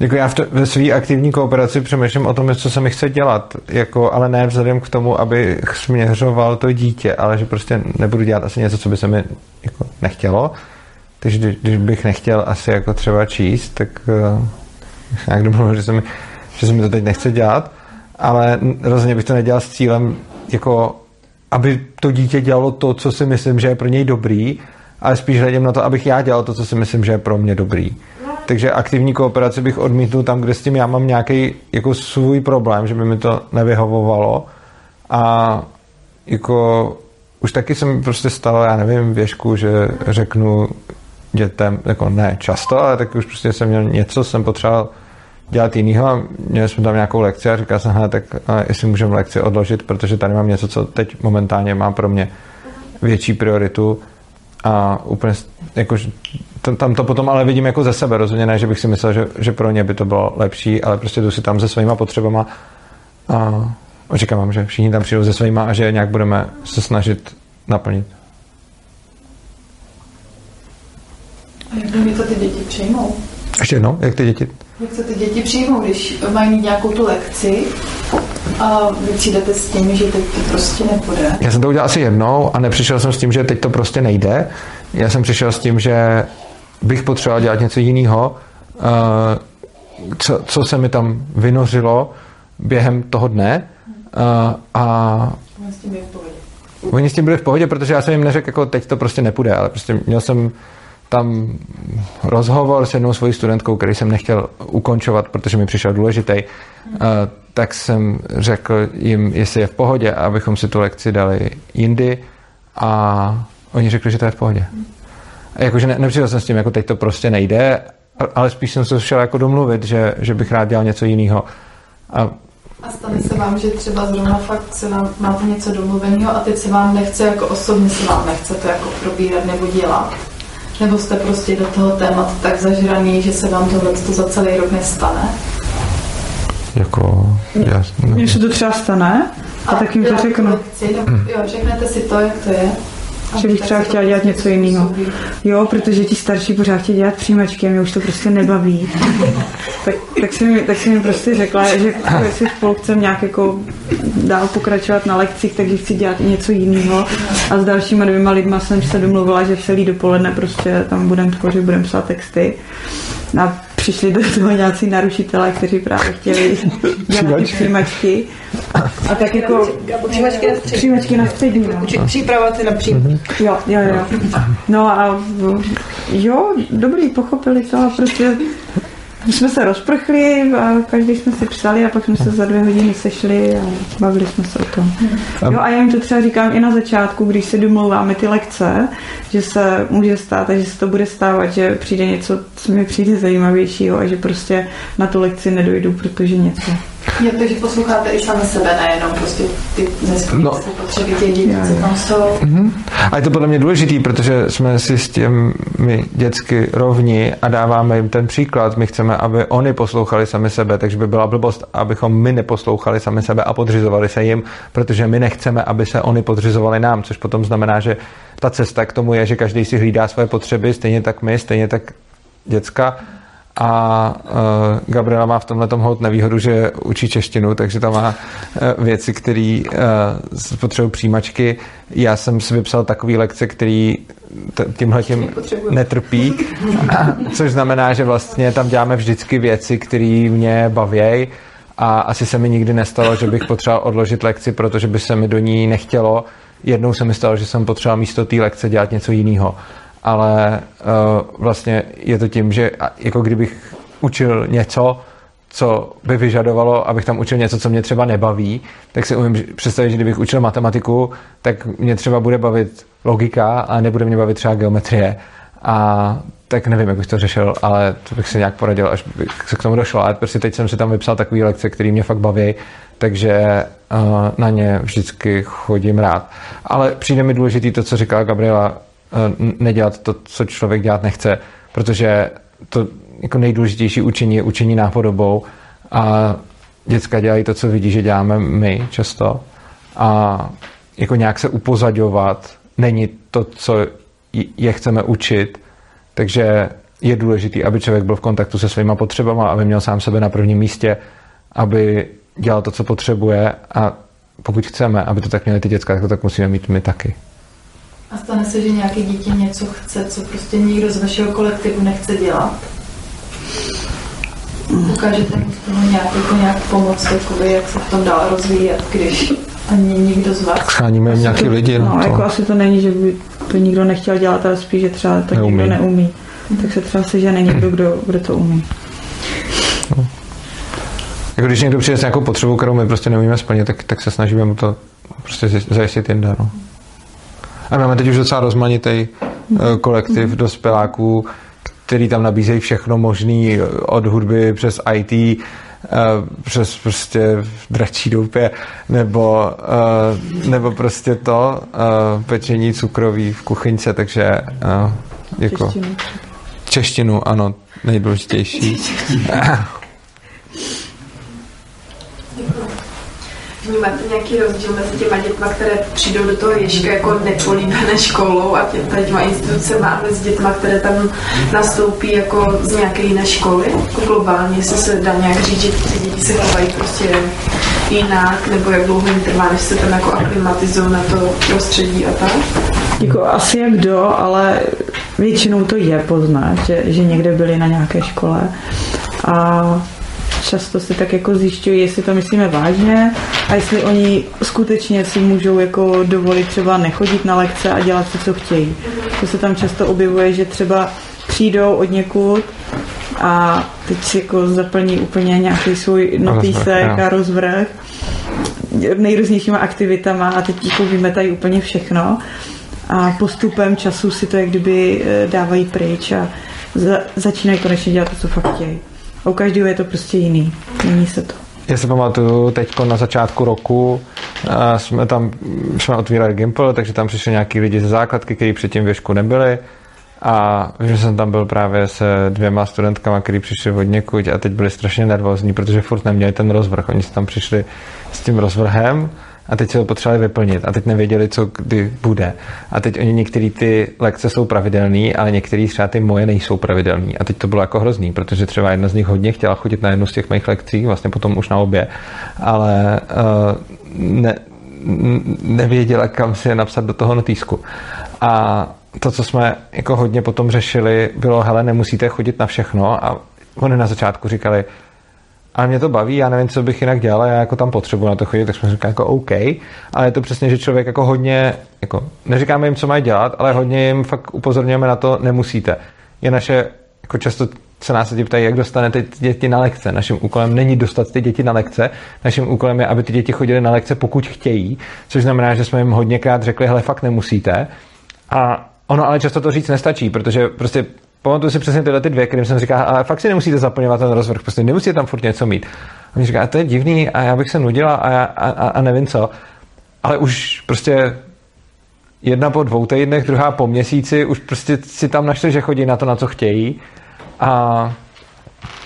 Jako já v to, ve své aktivní kooperaci přemýšlím o tom, co se mi chce dělat, jako, ale ne vzhledem k tomu, abych směřoval to dítě, ale že prostě nebudu dělat asi něco, co by se mi jako nechtělo. Takže když, když bych nechtěl asi jako třeba číst, tak uh, nějak domluvil, že se, mi, že se mi to teď nechce dělat, ale rozhodně bych to nedělal s cílem, jako aby to dítě dělalo to, co si myslím, že je pro něj dobrý, ale spíš hledím na to, abych já dělal to, co si myslím, že je pro mě dobrý. Takže aktivní kooperaci bych odmítnul tam, kde s tím já mám nějaký jako svůj problém, že by mi to nevyhovovalo. A jako už taky se mi prostě stalo, já nevím, věšku, že řeknu dětem, jako ne často, ale taky už prostě jsem měl něco, jsem potřeboval dělat jinýho a měli jsme tam nějakou lekci a říkal jsem, hele, tak jestli můžeme lekci odložit, protože tady mám něco, co teď momentálně má pro mě větší prioritu a úplně jako, tam, tam to potom ale vidím jako ze sebe, rozhodně ne, že bych si myslel, že, že pro ně by to bylo lepší, ale prostě jdu si tam se svýma potřebama a očekávám, že všichni tam přijdou se svýma a že nějak budeme se snažit naplnit. Jak mi to ty děti přijmou? Ještě jednou, jak ty děti? Jak se ty děti přijmou, když mají mít nějakou tu lekci a vy přijdete s tím, že teď to prostě nepůjde? Já jsem to udělal asi jednou a nepřišel jsem s tím, že teď to prostě nejde. Já jsem přišel s tím, že bych potřeboval dělat něco jiného, eh, co, co se mi tam vynořilo během toho dne eh, a S tím je v pohodě. Oni s tím byli v pohodě, protože já jsem jim neřekl, jako teď to prostě nepůjde, ale prostě měl jsem tam rozhovor s jednou svojí studentkou, který jsem nechtěl ukončovat, protože mi přišel důležitý, uh, tak jsem řekl jim, jestli je v pohodě, abychom si tu lekci dali jindy a oni řekli, že to je v pohodě. A jakože ne, nepřišel jsem s tím, jako teď to prostě nejde, ale spíš jsem se šel jako domluvit, že, že bych rád dělal něco jiného. A A stane se vám, že třeba zrovna fakt se vám máte něco domluveného a teď se vám nechce, jako osobně se vám nechce to jako probírat nebo dělat? Nebo jste prostě do toho tématu tak zažraný, že se vám tohle to za celý rok nestane? jako... Já. Mně se to třeba stane a tak jim to řeknu. no, jo, řeknete si to, jak to je. Že bych třeba chtěla dělat něco jiného. Jo, protože ti starší pořád chtějí dělat přijímačky a mě už to prostě nebaví. tak, tak, jsem, tak jsem jim prostě řekla, že jestli spolu chcem nějak jako dál pokračovat na lekcích, takže chci dělat něco jiného. A s dalšíma dvěma lidma jsem se domluvila, že celý dopoledne prostě tam budeme tvořit, budeme psát texty. A přišli do toho nějací narušitelé, kteří právě chtěli dělat ty přijímačky. A tak jako Přijímačky na střední. přijímačky na střední. No. Příprava ty na přijímačky. Jo, jo, jo. No a jo, dobrý, pochopili to a prostě my jsme se rozprchli a každý jsme si psali a pak jsme se za dvě hodiny sešli a bavili jsme se o tom. Jo a já jim to třeba říkám i na začátku, když se domlouváme ty lekce, že se může stát a že se to bude stávat, že přijde něco, co mi přijde zajímavějšího a že prostě na tu lekci nedojdu, protože něco. Jo, takže posloucháte i sami sebe, nejenom prostě ty No. no. potřeby těch dětí, co tam jsou. A je to podle mě důležitý, protože jsme si s těmi dětsky rovni a dáváme jim ten příklad. My chceme, aby oni poslouchali sami sebe, takže by byla blbost, abychom my neposlouchali sami sebe a podřizovali se jim, protože my nechceme, aby se oni podřizovali nám, což potom znamená, že ta cesta k tomu je, že každý si hlídá svoje potřeby, stejně tak my, stejně tak děcka a uh, Gabriela má v tomhle tom hod nevýhodu, že učí češtinu, takže tam má uh, věci, které uh, potřebují přijímačky. Já jsem si vypsal takový lekce, který tímhle tím netrpí, což znamená, že vlastně tam děláme vždycky věci, které mě baví a asi se mi nikdy nestalo, že bych potřeboval odložit lekci, protože by se mi do ní nechtělo. Jednou se mi stalo, že jsem potřeboval místo té lekce dělat něco jiného. Ale uh, vlastně je to tím, že jako kdybych učil něco, co by vyžadovalo, abych tam učil něco, co mě třeba nebaví, tak si umím představit, že kdybych učil matematiku, tak mě třeba bude bavit logika a nebude mě bavit třeba geometrie. A tak nevím, jak bych to řešil, ale to bych si nějak poradil, až bych se k tomu došlo. Ale prostě teď jsem si tam vypsal takové lekce, které mě fakt baví, takže uh, na ně vždycky chodím rád. Ale přijde mi důležitý to, co říkala Gabriela, Eh, nedělat to, co člověk dělat nechce, protože to jako nejdůležitější učení je učení nápodobou a děcka dělají to, co vidí, že děláme my často a jako nějak se upozadovat není to, co je chceme učit, takže je důležité, aby člověk byl v kontaktu se svýma potřebama, aby měl sám sebe na prvním místě, aby dělal to, co potřebuje a pokud chceme, aby to tak měli ty děcka, tak to tak musíme mít my taky. A stane se, že nějaké dítě něco chce, co prostě nikdo z vašeho kolektivu nechce dělat? Ukážete mu z toho nějak, jako nějak pomoct, jakoby, jak se v tom dál rozvíjet, když ani nikdo z vás... Scháníme jim nějaký lidi. No, no to. jako asi to není, že by to nikdo nechtěl dělat, ale spíš, že třeba to neumí. nikdo neumí. Tak se třeba se žene někdo, kdo, kdo to umí. No. Jako když někdo přijde s nějakou potřebu, kterou my prostě neumíme splnit, tak, tak se snažíme mu to prostě zajistit jinde. No. A máme teď už docela rozmanitý eh, kolektiv dospěláků, který tam nabízejí všechno možný eh, od hudby přes IT, eh, přes prostě dračí doupě, nebo, nebo prostě to pečení cukroví v kuchyňce, takže jako češtinu, češtinu ano, nejdůležitější. vnímáte nějaký rozdíl mezi těma dětma, které přijdou do toho ježka jako nepolíbené školou a těma, těma institucemi a mezi dětma, které tam nastoupí jako z nějaké jiné školy? Jako globálně, jestli se dá nějak říct, že ty děti se chovají prostě jinak, nebo jak dlouho jim trvá, než se tam jako aklimatizují na to prostředí a tak? Jako asi jak do, ale většinou to je poznat, že, že někde byli na nějaké škole a často si tak jako zjišťují, jestli to myslíme vážně a jestli oni skutečně si můžou jako dovolit třeba nechodit na lekce a dělat si, co chtějí. To se tam často objevuje, že třeba přijdou od někud a teď si jako zaplní úplně nějaký svůj notýsek a rozvrh nejrůznějšíma aktivitama a teď jako vymetají úplně všechno a postupem času si to jak kdyby eh, dávají pryč a za, začínají konečně dělat to, co fakt chtějí. A u každého je to prostě jiný. Mění se to. Já si pamatuju, teď na začátku roku jsme tam jsme otvírali Gimple, takže tam přišli nějaký lidi ze základky, kteří předtím věšku nebyli. A vím, že jsem tam byl právě se dvěma studentkama, kteří přišli od někud a teď byli strašně nervózní, protože furt neměli ten rozvrh. Oni tam přišli s tím rozvrhem a teď se ho potřebovali vyplnit a teď nevěděli, co kdy bude. A teď oni některé ty lekce jsou pravidelné, ale některé třeba ty moje nejsou pravidelné. A teď to bylo jako hrozný, protože třeba jedna z nich hodně chtěla chodit na jednu z těch mých lekcí, vlastně potom už na obě, ale uh, ne, nevěděla, kam si je napsat do toho notýsku. A to, co jsme jako hodně potom řešili, bylo, hele, nemusíte chodit na všechno a oni na začátku říkali, ale mě to baví, já nevím, co bych jinak dělal, já jako tam potřebuji na to chodit, tak jsme říkali jako OK, ale je to přesně, že člověk jako hodně, jako neříkáme jim, co mají dělat, ale hodně jim fakt upozorňujeme na to, nemusíte. Je naše, jako často se nás lidi ptají, jak dostanete ty děti na lekce. Naším úkolem není dostat ty děti na lekce, naším úkolem je, aby ty děti chodily na lekce, pokud chtějí, což znamená, že jsme jim hodněkrát řekli, hele, fakt nemusíte. A ono ale často to říct nestačí, protože prostě pamatuju si přesně tyhle ty dvě, kterým jsem říkal, ale fakt si nemusíte zaplňovat ten rozvrh, prostě nemusíte tam furt něco mít. A mi říká, to je divný a já bych se nudila a, já, a, a, a nevím co. Ale už prostě jedna po dvou týdnech, druhá po měsíci, už prostě si tam našli, že chodí na to, na co chtějí a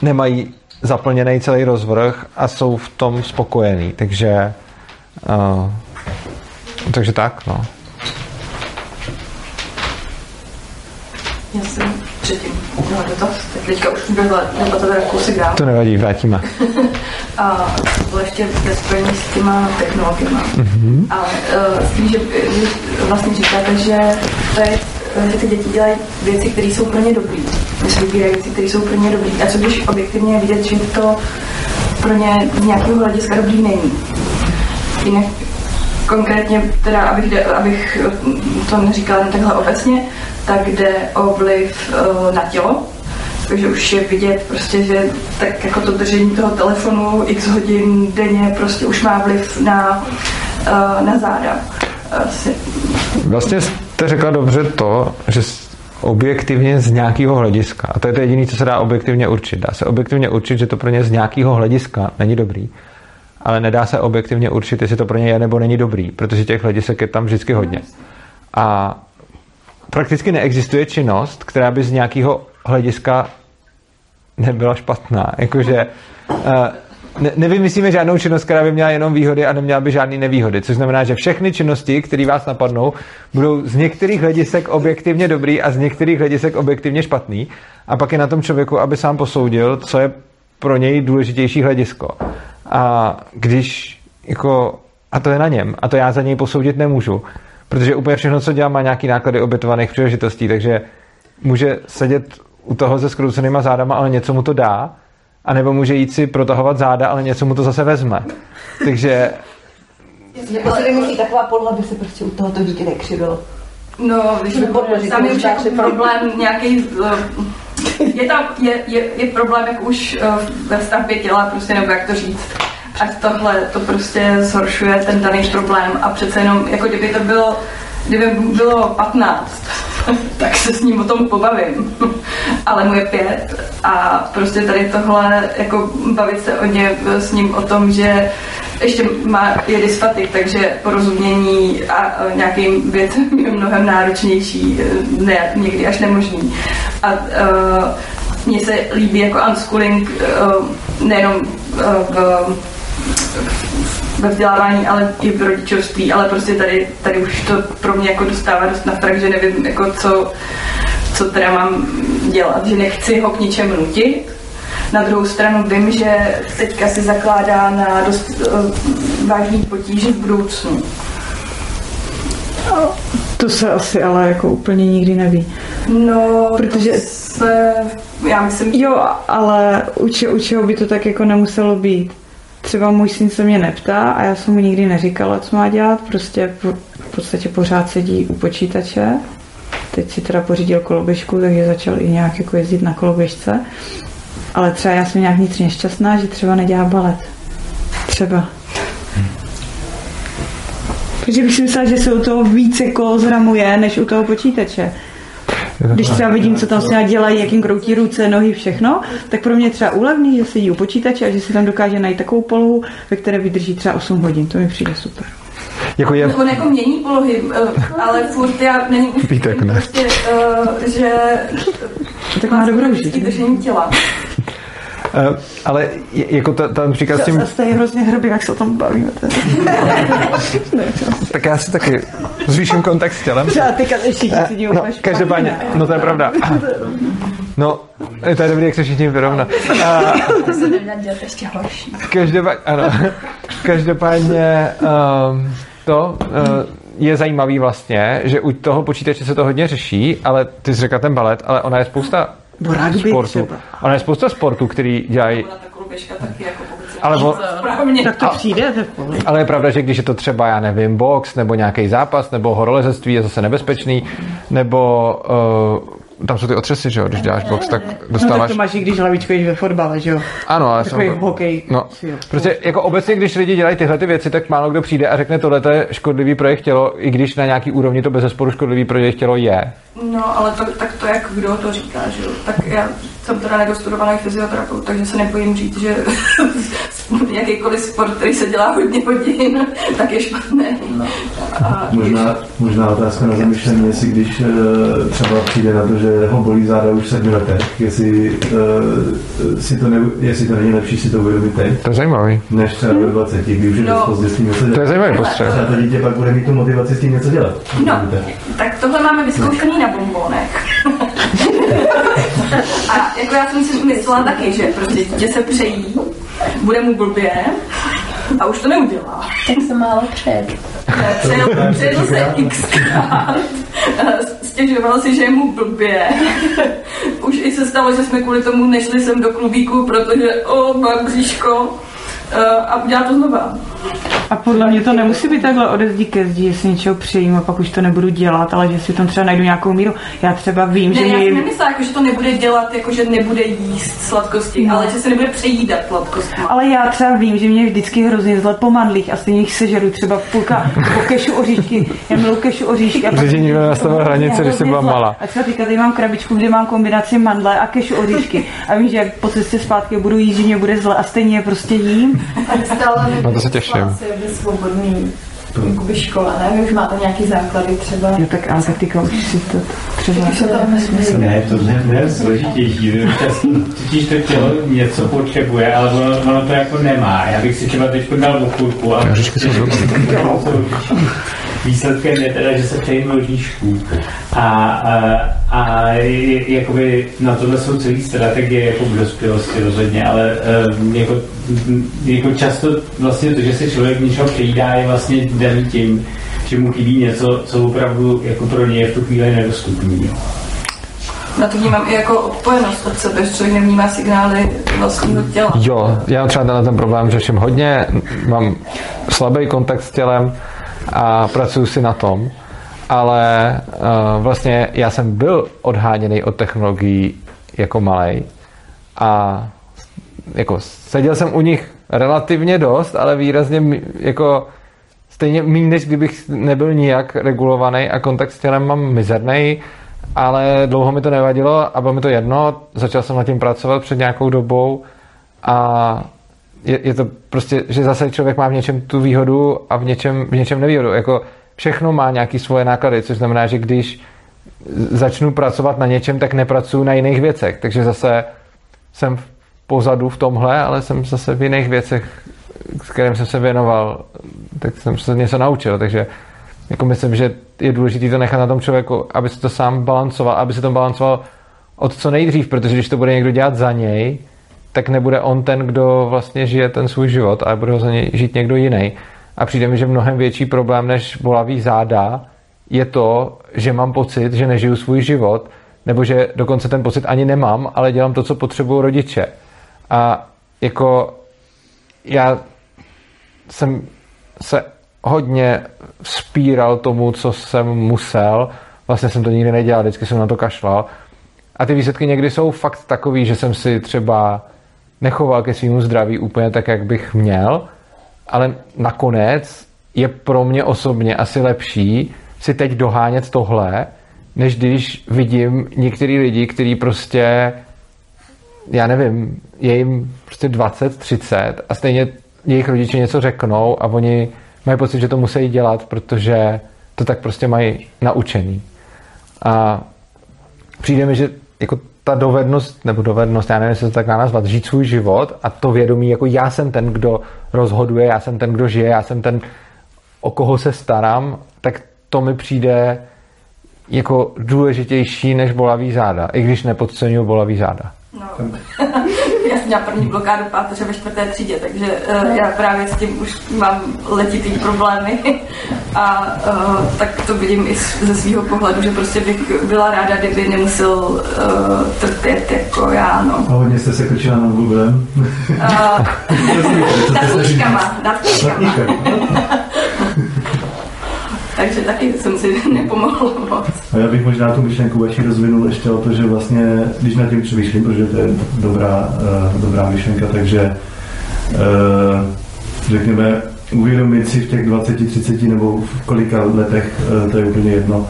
nemají zaplněný celý rozvrh a jsou v tom spokojení. Takže uh, takže tak, no. Já jsem předtím měla dotaz, tak teďka už byla debata teda kousek dál. To nevadí, vrátíme. A to bylo ještě ve spojení s těma technologiemi. Mhm. Ale uh, s tím, že vy vlastně říkáte, že, to je, že ty děti dělají věci, které jsou pro ně dobrý. Že si vybírají věci, které jsou pro ně dobrý. A co když objektivně je vidět, že to pro ně z nějakého hlediska dobrý není. Jinak konkrétně, teda abych, abych to neříkala jen takhle obecně, tak jde o vliv uh, na tělo, takže už je vidět prostě, že tak jako to držení toho telefonu x hodin denně prostě už má vliv na, uh, na záda. Asi. Vlastně jste řekla dobře to, že objektivně z nějakého hlediska, a to je to jediné, co se dá objektivně určit. Dá se objektivně určit, že to pro ně z nějakého hlediska není dobrý, ale nedá se objektivně určit, jestli to pro ně je nebo není dobrý, protože těch hledisek je tam vždycky hodně. A prakticky neexistuje činnost, která by z nějakého hlediska nebyla špatná. Jakože eh, ne, nevymyslíme žádnou činnost, která by měla jenom výhody a neměla by žádný nevýhody. Což znamená, že všechny činnosti, které vás napadnou, budou z některých hledisek objektivně dobrý a z některých hledisek objektivně špatný. A pak je na tom člověku, aby sám posoudil, co je pro něj důležitější hledisko. A když jako, a to je na něm, a to já za něj posoudit nemůžu, protože úplně všechno, co dělám, má nějaký náklady obětovaných příležitostí, takže může sedět u toho se skroucenýma zádama, ale něco mu to dá, a nebo může jít si protahovat záda, ale něco mu to zase vezme. Takže Nebo si vymyslí taková poloha, aby se prostě u tohoto dítě nekřivilo. No, když by Podložit tam je už jako problém nějaký, eh, je tam, je, je, je problém jako už eh, ve stavbě těla, prostě nebo jak to říct. Ať tohle to prostě zhoršuje ten daný problém a přece jenom, jako kdyby to bylo, kdyby bylo 15, tak se s ním o tom pobavím. Ale mu je pět a prostě tady tohle, jako bavit se o ně s ním o tom, že ještě má, je dysfatik, takže porozumění a a nějakým věcem je mnohem náročnější, eh, ne, někdy až nemožný. A uh, mně se líbí jako unschooling uh, nejenom uh, v, ve vzdělávání, ale i v rodičovství, ale prostě tady, tady už to pro mě jako dostává dost na frak, že nevím, jako co, co teda mám dělat, že nechci ho k ničemu nutit. Na druhou stranu vím, že teďka si zakládá na dost uh, vážný potíže v budoucnu. To se asi ale jako úplně nikdy neví. No, Protože- to se, já myslím, že Jo, ale u, če, u čeho by to tak jako nemuselo být? Třeba můj syn se mě neptá a já jsem mu nikdy neříkala, co má dělat. Prostě v, podstatě pořád sedí u počítače. Teď si teda pořídil koloběžku, takže začal i nějak jako jezdit na koloběžce. Ale třeba já jsem nějak vnitřně šťastná, že třeba nedělá balet. Třeba. Protože bych si myslela, že se u toho víc jako zramuje, než u toho počítače. Když třeba vidím, co tam s ním dělají, jak jim kroutí ruce, nohy, všechno, tak pro mě je třeba úlevný, že sedí u počítače a že si tam dokáže najít takovou polohu, ve které vydrží třeba 8 hodin. To mi přijde super. jako je... On jako mění polohy, eh, ale furt já není už Vítek, ne. prostě, eh, že Tak má dobrou držení těla. Uh, ale jako ta, ten příklad s tím, Zase je hrozně hrbý, jak se o tom bavíme. tak já si taky zvýším kontakt s tělem. Třeba ty všichni sedí No, úplně každopádně, no to je pravda. No, to je dobrý, jak se všichni vyrovnat. A To se nedá dělat ještě horší. každopádně, ano, každopádně um, to uh, je zajímavý vlastně, že u toho počítače se to hodně řeší, ale ty jsi řekla ten balet, ale ona je spousta Nebo rugby sportů. třeba. Ona je spousta sportů, který dělají jako Ale o-. Tak to přijde. Ale je pravda, že když je to třeba, já nevím, box, nebo nějaký zápas, nebo horolezectví je zase nebezpečný, nebo uh, tam jsou ty otřesy, že jo, když děláš box, tak No tak dostáváš... to máš i když hlavičko jdeš ve fotbale, že jo? Ano, ale Takový jsem... hokej. No, Jo. prostě jako obecně, když lidi dělají tyhle ty věci, tak málo kdo přijde a řekne, tohle to je škodlivý pro jejich tělo, i když na nějaký úrovni to bez zesporu škodlivý pro jejich tělo je. No, ale to, tak to jak kdo to říká, že jo? Tak já jsem teda nedostudovaný fyzioterapeut, takže se nebojím říct, že jakýkoliv sport, který se dělá hodně hodin, tak je špatný. No. A Možná, možná otázka na zamyšlení, jestli když eh, třeba přijde na to, že ho bolí záda už sedmi letech, jestli, uh, si to ne, jestli to není lepší si to uvědomit teď, To je zajímavý. než třeba ve 20, využít No. no. pozdě s tím něco dělat. To je zajímavý postřeh. Třeba to dítě pak bude mít tu motivaci s tím něco dělat. No, tak tohle máme vyzkoušený na bombonech. A jako já jsem si myslela taky, že prostě dítě se přejí, bude mu blbě a už to neudělá. Tak se málo před. Přejel, přejel se xkrát, stěžoval si, že je mu blbě. Už i se stalo, že jsme kvůli tomu nešli sem do klubíku, protože o, mám bříško eh, a udělá to znova. A podle mě to nemusí být takhle ode zdí ke zdi, že si něčeho přejím a pak už to nebudu dělat, ale že si tam třeba najdu nějakou míru. Já třeba vím, Ne, že já mě... jsem nemyslela, jako, že to nebude dělat, jako, že nebude jíst sladkosti, No. ale že se nebude přejídat sladkostma. Ale já třeba vím, že mě vždycky hrozně zle po mandlích a stejně jich sežeru třeba půlka po kešu oříšky. Já miluji kešu oříšky. Protože nikdo nenastavil hranice, když jsi byla malá. A třeba teďka tady mám krabičku, kde mám kombinaci mandle a kešu oříšky. A vím, že jak po cestě zpátky budu jíst, že mě bude zle a stejně je prostě jím. Stále No to se těším. Ve svobodný jakoby škole, ne? Vy už máte nějaký základy třeba. Jo, tak ale tak už si to třeba... Co tam nesmysl? Ne, to ne, ne složitější. Totiž to tělo něco potřebuje, ale ono, ono to jako nemá. Já bych si třeba teď dal okurku a Oříšky jsou dobrý. Výsledkem je teda, že se přejíme oříšků. A, a, a je- jakoby na tohle jsou celý strategie jako v dospělosti rozhodně, ale um, jako, m, jako často vlastně to, že se člověk něčeho přejídá, je vlastně daný tím, že mu chybí něco, co opravdu jako pro něj je v tu chvíli nedostupný. Jo. Na to vnímám i jako odpojenost od sebe, že člověk nevnímá signály vlastního těla. Jo, já třeba tenhle ten problém řeším hodně, mám slabý kontakt s tělem a pracuji si na tom, ale uh, vlastně já jsem byl odháněný od technologií jako malý a jako seděl jsem u nich relativně dost, ale výrazně jako stejně méně, než kdybych nebyl nijak regulovaný a kontakt s tělem mám mizerný, ale dlouho mi to nevadilo a bylo mi to jedno, začal jsem na tím pracovat před nějakou dobou a je, je to prostě, že zase člověk má v něčem tu výhodu a v něčem, v něčem nevýhodu. Jako všechno má nějaké svoje náklady, což znamená, že když začnu pracovat na něčem, tak nepracuju na jiných věcech. Takže zase jsem v pozadu v tomhle, ale jsem zase v jiných věcech, s kterým jsem se věnoval, tak jsem se něco naučil. Takže jako myslím, že je důležité to nechat na tom člověku, aby se to sám balancoval, aby se to balancoval od co nejdřív, protože když to bude někdo dělat za něj, tak nebude on ten, kdo vlastně žije ten svůj život, ale bude ho za něj žít někdo jiný. A přijde mi, že mnohem větší problém než bolavý záda je to, že mám pocit, že nežiju svůj život, nebo že dokonce ten pocit ani nemám, ale dělám to, co potřebují rodiče. A jako já jsem se hodně spíral tomu, co jsem musel. Vlastně jsem to nikdy nedělal, vždycky jsem na to kašlal. A ty výsledky někdy jsou fakt takový, že jsem si třeba nechoval ke svýmu zdraví úplně tak, jak bych měl, ale nakonec je pro mě osobně asi lepší si teď dohánět tohle, než když vidím některý lidi, kteří prostě já nevím, je jim prostě 20, 30 a stejně jejich rodiče něco řeknou a oni mají pocit, že to musí dělat, protože to tak prostě mají naučený. A přijde mi, že jako ta dovednost, nebo dovednost, já nevím, jestli to tak má nazvat, žít svůj život a to vědomí, jako já jsem ten, kdo rozhoduje, já jsem ten, kdo žije, já jsem ten, o koho se starám, tak to mi přijde jako důležitější než bolavý záda, i když nepodceňuji bolavý záda. No. já jsem měla první blokádu páteře ve čtvrté třídě, takže uh, já právě s tím už mám letitý problémy a uh, tak to vidím i ze svého pohledu, že prostě bych byla ráda, kdyby nemusel uh, trpět jako já, no. A hodně jste se krčila nad Googlem. Uh, nad knížkama, nad knížkama. Takže taky jsem si nepomohla moc. A já bych možná tu myšlenku vaši rozvinul ještě o to, že vlastně, když nad tím přemýšlím, protože to je dobrá, uh, dobrá myšlenka, takže uh, řekněme, uvědomit si v těch 20, 30 nebo v kolika letech, uh, to je úplně jedno,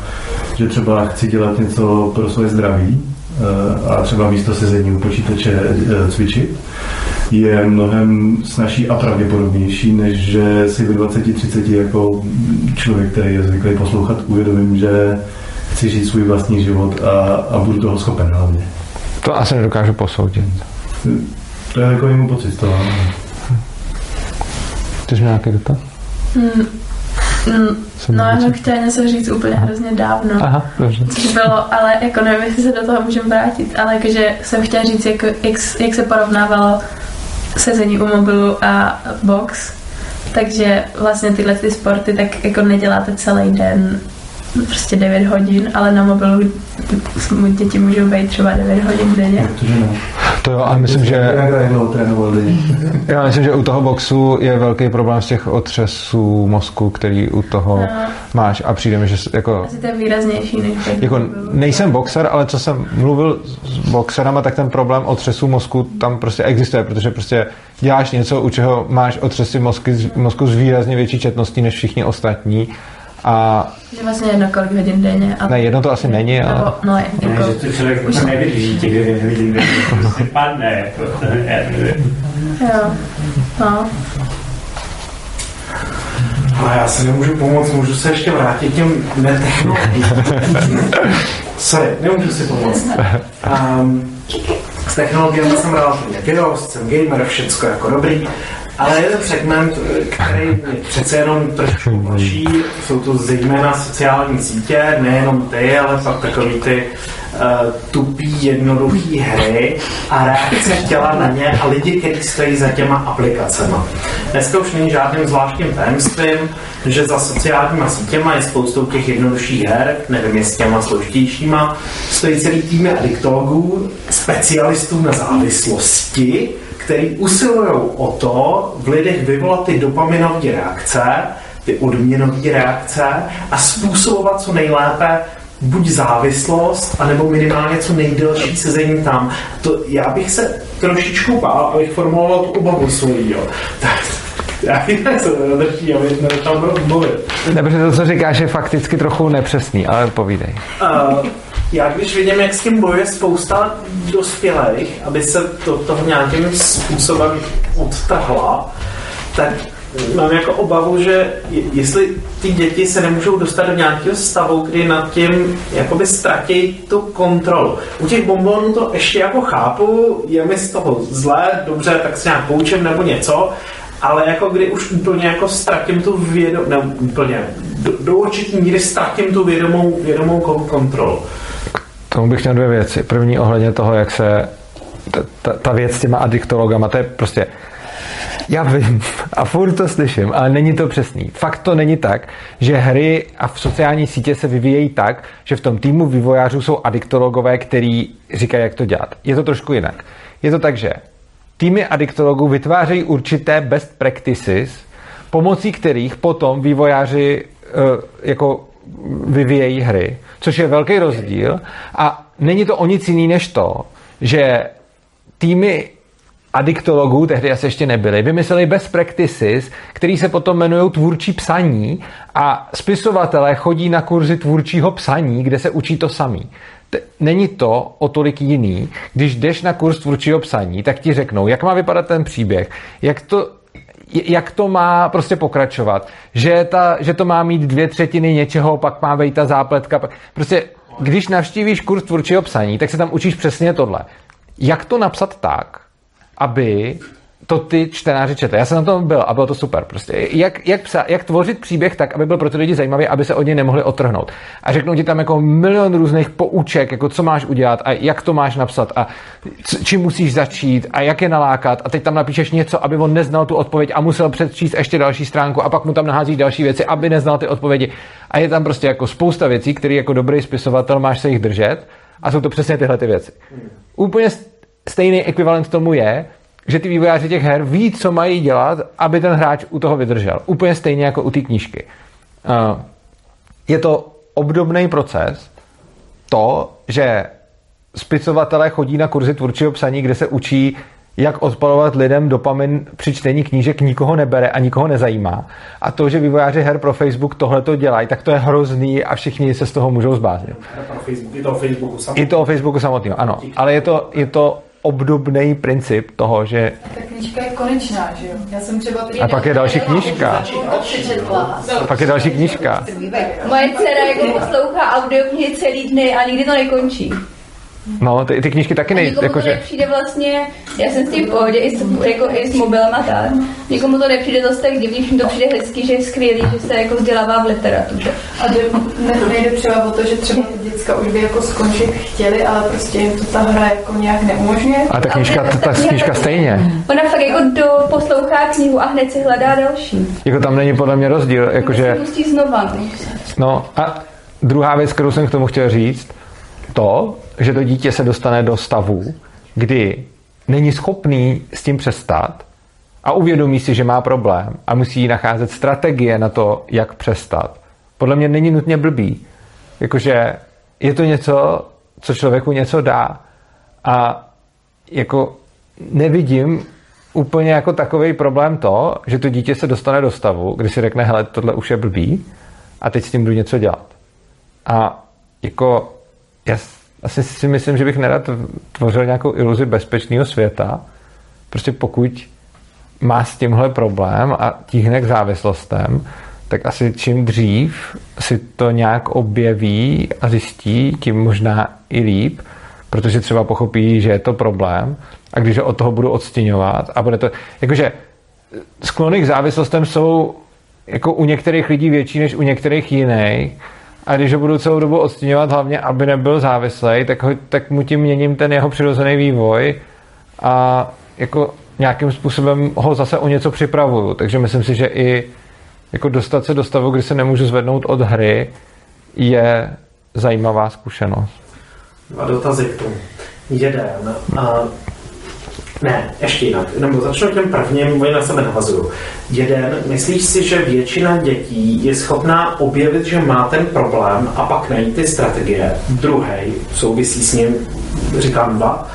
že třeba chci dělat něco pro svoje zdraví a třeba místo sezení u počítače cvičit, je mnohem snažší a pravděpodobnější, než že si ve 20-30 jako člověk, který je zvyklý poslouchat, uvědomím, že chci žít svůj vlastní život a, a budu toho schopen hlavně. To asi nedokážu posoudit. To je jako jiný pocit z toho. měl nějaký dotaz? Hmm. Hmm. Jsem No, já jsem chtěla něco říct úplně hrozně dávno. Aha, dobře. Což bylo, ale jako nevím, jestli se do toho můžeme vrátit, ale jakože jsem chtěla říct, jako, jak, jak se porovnávalo sezení u mobilu a box. Takže vlastně tyhle ty sporty tak jako neděláte celý den, prostě 9 hodin, ale na mobilu děti můžou být třeba 9 hodin denně. Ne. To jo, a myslím, že já myslím, že u toho boxu je velký problém z těch otřesů mozku, který u toho No. máš a přijde mi, že jako Asi to je výraznější než jako nejsem boxer, ale co jsem mluvil s boxerama, tak ten problém otřesu mozku tam prostě existuje, protože prostě děláš něco, u čeho máš otřesy mozky, mozku s výrazně větší četností než všichni ostatní a Že vlastně jedno kolik hodin denně. A ne, jedno to asi není, ale Nebo, no, Ne, jako, že to člověk už nevydrží těch devět hodin, kdy prostě padne. Jako, jo, no. Ale já se nemůžu pomoct, můžu se ještě vrátit těm netechnologiím. Sorry, nemůžu si pomoct. Um, s technologiemi jsem relativně vyrost, jsem gamer, všecko jako dobrý, ale jeden segment, který mě přece jenom trošku mlčí, jsou to zejména sociální sítě, nejenom ty, ale pak takový ty uh, tupý, jednoduchý hry a reakce těla na ně a lidi, kteří stojí za těma aplikacemi. Dneska už není žádným zvláštním tajemstvím, že za sociálníma sítěma je spoustou těch jednodušších her, nevím, jestli těma složitějšíma, stojí celý týmy adiktologů, specialistů na závislosti, který usilují o to v lidech vyvolat ty dopaminové reakce, ty odměnové reakce a způsobovat co nejlépe buď závislost, anebo minimálně co nejdelší sezení tam. To, já bych se trošičku bál, abych formuloval tu obavu svojí, jo. Tak, já jinak se nedrží, aby nezačal mluvit. Dobře, to, co říkáš, je fakticky trochu nepřesný, ale povídej. Uh, já když vidím, jak s tím bojuje spousta dospělých, aby se to toho nějakým způsobem odtrhla, tak mám jako obavu, že je- jestli ty děti se nemůžou dostat do nějakého stavu, kdy nad tím jakoby ztratí tu kontrolu. U těch bonbonů to ještě jako chápu, je mi z toho zlé, dobře, tak se nějak poučím nebo něco, ale jako kdy už úplně jako ztratím tu vědomou, ne úplně, do, do určitý míry ztratím tu vědomou, vědomou kon- kontrolu. Tomu bych měl dvě věci. První ohledně toho, jak se ta, ta, věc s těma adiktologama, to je prostě já vím a furt to slyším, ale není to přesný. Fakt to není tak, že hry a v sociální sítě se vyvíjejí tak, že v tom týmu vývojářů jsou adiktologové, který říkají, jak to dělat. Je to trošku jinak. Je to tak, že týmy adiktologů vytvářejí určité best practices, pomocí kterých potom vývojáři eh, jako vyvíjejí hry, což je velký rozdíl a není to o nic jiný než to, že týmy adiktologů, tehdy asi ještě nebyly, vymysleli best practices, který se potom jmenují tvůrčí psaní a spisovatelé chodí na kurzy tvůrčího psaní, kde se učí to samý. T- Není to o tolik jiný, když jdeš na kurz tvůrčího psaní, tak ti řeknou, jak má vypadat ten příběh, jak to, jak to má prostě pokračovat, že, ta, že to má mít dvě třetiny něčeho, pak má být ta zápletka. pak- Prostě, když navštívíš kurz tvůrčího psaní, tak se tam učíš přesně tohle. Jak to napsat tak, aby to ty čtenáři četli. Já jsem na tom byl a bylo to super. Prostě. Jak, jak, psa, jak tvořit příběh tak, aby byl pro ty lidi zajímavý, aby se od něj nemohli otrhnout. A řeknou ti tam jako milion různých pouček, jako co máš udělat a jak to máš napsat a čím musíš začít a jak je nalákat. A teď tam napíšeš něco, aby on neznal tu odpověď a musel předčíst ještě další stránku a pak mu tam naházíš další věci, aby neznal ty odpovědi. A je tam prostě jako spousta věcí, které jako dobrý spisovatel máš se jich držet a jsou to přesně tyhle ty věci. Úplně stejný ekvivalent tomu je, že ty vývojáři těch her ví, co mají dělat, aby ten hráč u toho vydržel. Úplně stejně jako u té knížky. Uh, Je to obdobný proces, to, že spisovatelé chodí na kurzy tvůrčího psaní, kde se učí jak odpalovat lidem dopamin při čtení knížek nikoho nebere a nikoho nezajímá. A to, že vývojáři her pro Facebook tohle to dělají, tak to je hrozný a všichni se z toho můžou zbláznit. I toho Facebooku I toho Facebooku samotného, ano. Ale je to, je to obdobný princip toho, že Ta knížka je konečná, že jo? Já jsem třeba... A pak je další knížka. Přečetla. pak je další knížka. Moje dcera jako poslouchá audioknihy celý dny a nikdy to nekončí. No, ty, ty knížky taky A nej, nikomu to jakože, nepřijde vlastně, já jsem s tím v pohodě i s, jako, i s mobilem a tak. Nikomu to nepřijde zase tak divný, všem to přijde hezký, že je skvělý, že se jako vzdělává v literatuře. A jde, ne, nejde třeba o to, že třeba ty děcka už by jako skončit chtěli, ale prostě jim to ta hra jako nějak neumožňuje. a ta knížka, ta, ta knížka stejně. Ona fakt jako do, poslouchá knihu a hned si hledá další. Jako tam není podle mě rozdíl, jakože, Pustí znova. no. no a druhá věc, kterou jsem k tomu chtěl říct, to, že to dítě se dostane do stavu, kdy není schopný s tím přestat a uvědomí si, že má problém a musí nacházet strategie na to, jak přestat. Podle mě není nutně blbý. Jakože je to něco, co člověku něco dá a jako nevidím úplně jako takový problém to, že to dítě se dostane do stavu, kdy si řekne, hele, tohle už je blbý a teď s tím budu něco dělat. A jako já asi si myslím, že bych nerad tvořil nějakou iluzi bezpečného světa. Prostě pokud má s tímhle problém a tíhne k závislostem, tak asi čím dřív si to nějak objeví a zjistí, tím možná i líp, protože třeba pochopí, že je to problém a když ho od toho budu odstěňovat a bude to, jakože sklony k závislostem jsou jako u některých lidí větší než u některých jiných a když ho budu celou dobu odstěňovat hlavně, aby nebyl závislej, tak, ho, tak mu tím měním ten jeho přirozený vývoj a jako nějakým způsobem ho zase o něco připravuju. Takže myslím si, že i jako dostat se do stavu, kdy se nemůžu zvednout od hry, je zajímavá zkušenost. Dva dotazy k tomu. Jeden. A ne, ještě jinak. Nebo začnu tím prvním, oni na sebe navazují. Jeden, myslíš si, že většina dětí je schopná objevit, že má ten problém a pak najít ty strategie? Druhý, souvisí s ním, říkám dva.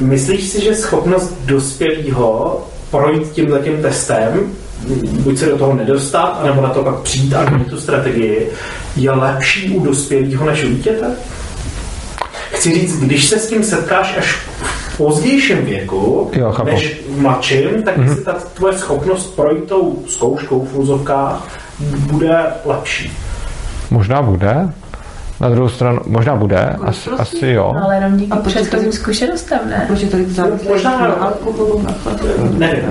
Myslíš si, že schopnost dospělého projít tímhle tím testem, buď se do toho nedostat, anebo na to pak přijít a mít tu strategii, je lepší u dospělého než u dítěte? Chci říct, když se s tím setkáš až v pozdějším věku, Jo, chápu. než v mladším, tak mm-hmm. si ta tvoje schopnost projít tou zkouškou v úzovkách bude lepší. Možná bude, na druhou stranu, možná bude, asi, asi jo. Ale jenom díky předchozím zkušenostem, ne? Proč je tolik Možná- na alkoholu.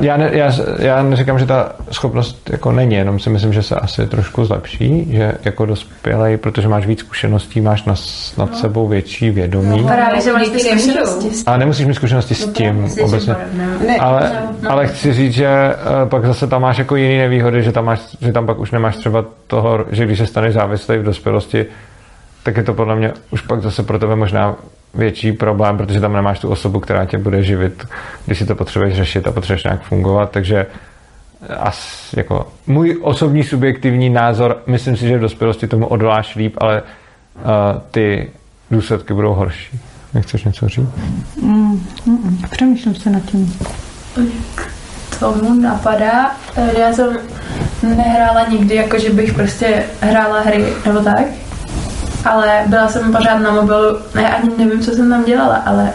Já, ne, já, já neříkám, že ta schopnost jako není, jenom si myslím, že se asi trošku zlepší, že jako dospělej, protože máš víc zkušeností, máš nas, nad sebou větší vědomí. Právě, že máš ty zkušenosti. A nemusíš mít zkušenosti s tím Myslím, že obecně. Ne, Ale, no. ale chci říct, že eh, pak zase tam máš jako jiný nevýhody, že tam, máš, že tam pak už nemáš třeba toho, že když se staneš závislý v dospělosti, tak je to podle mě už pak zase pro tebe možná větší problém, protože tam nemáš tu osobu, která tě bude živit, když si to potřebuješ řešit a potřebuješ nějak fungovat, takže as, jako můj osobní subjektivní názor, myslím si, že v dospělosti tomu odoláš líp, ale uh, ty důsledky budou horší. Nechceš něco říct? Mm, mm, přemýšlím se nad tím. tomu napadá. Eh, Já jsem nehrála nikdy, jako že bych prostě hrála hry nebo tak, ale byla jsem pořád na mobilu, ne, ani nevím, co jsem tam dělala, ale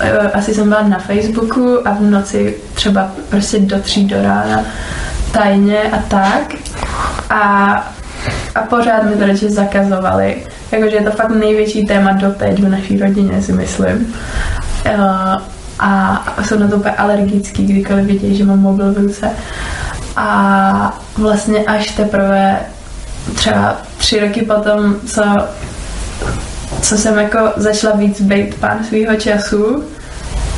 eh, asi jsem byla na Facebooku a v noci třeba prostě do tří do rána tajně a tak. A, a pořád mi to radši zakazovali. Jakože je to fakt největší téma doteď v naší rodině, si myslím. Eh, a jsou na to úplně alergický, kdykoliv vidějí, že mám mobil v ruce. A vlastně až teprve třeba tři roky potom, co, co jsem jako začala víc být pán svýho času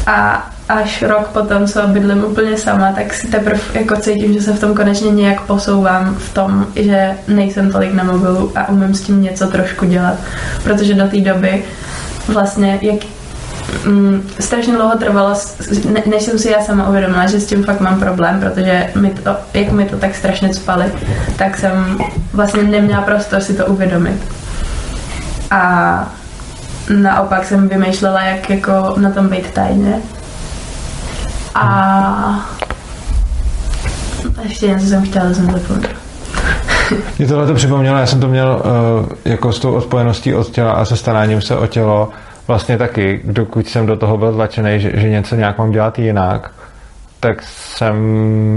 a až rok potom, co bydlím úplně sama, tak si teprve jako cítím, že se v tom konečně nějak posouvám v tom, že nejsem tolik na mobilu a umím s tím něco trošku dělat. Protože do té doby vlastně, jak mm, strašně dlouho trvalo, ne, než jsem si já sama uvědomila, že s tím fakt mám problém, protože mi to, jak mi to tak strašně spali, tak jsem vlastně neměla prostor si to uvědomit. A naopak jsem vymýšlela, jak jako na tom být tajně. A ještě něco jsem chtěla, jsem zapomněla. Mě tohle to připomnělo, já jsem to měl uh, jako s tou odpojeností od těla a se staráním se o tělo vlastně taky, dokud jsem do toho byl tlačený, že, že něco nějak mám dělat jinak, tak jsem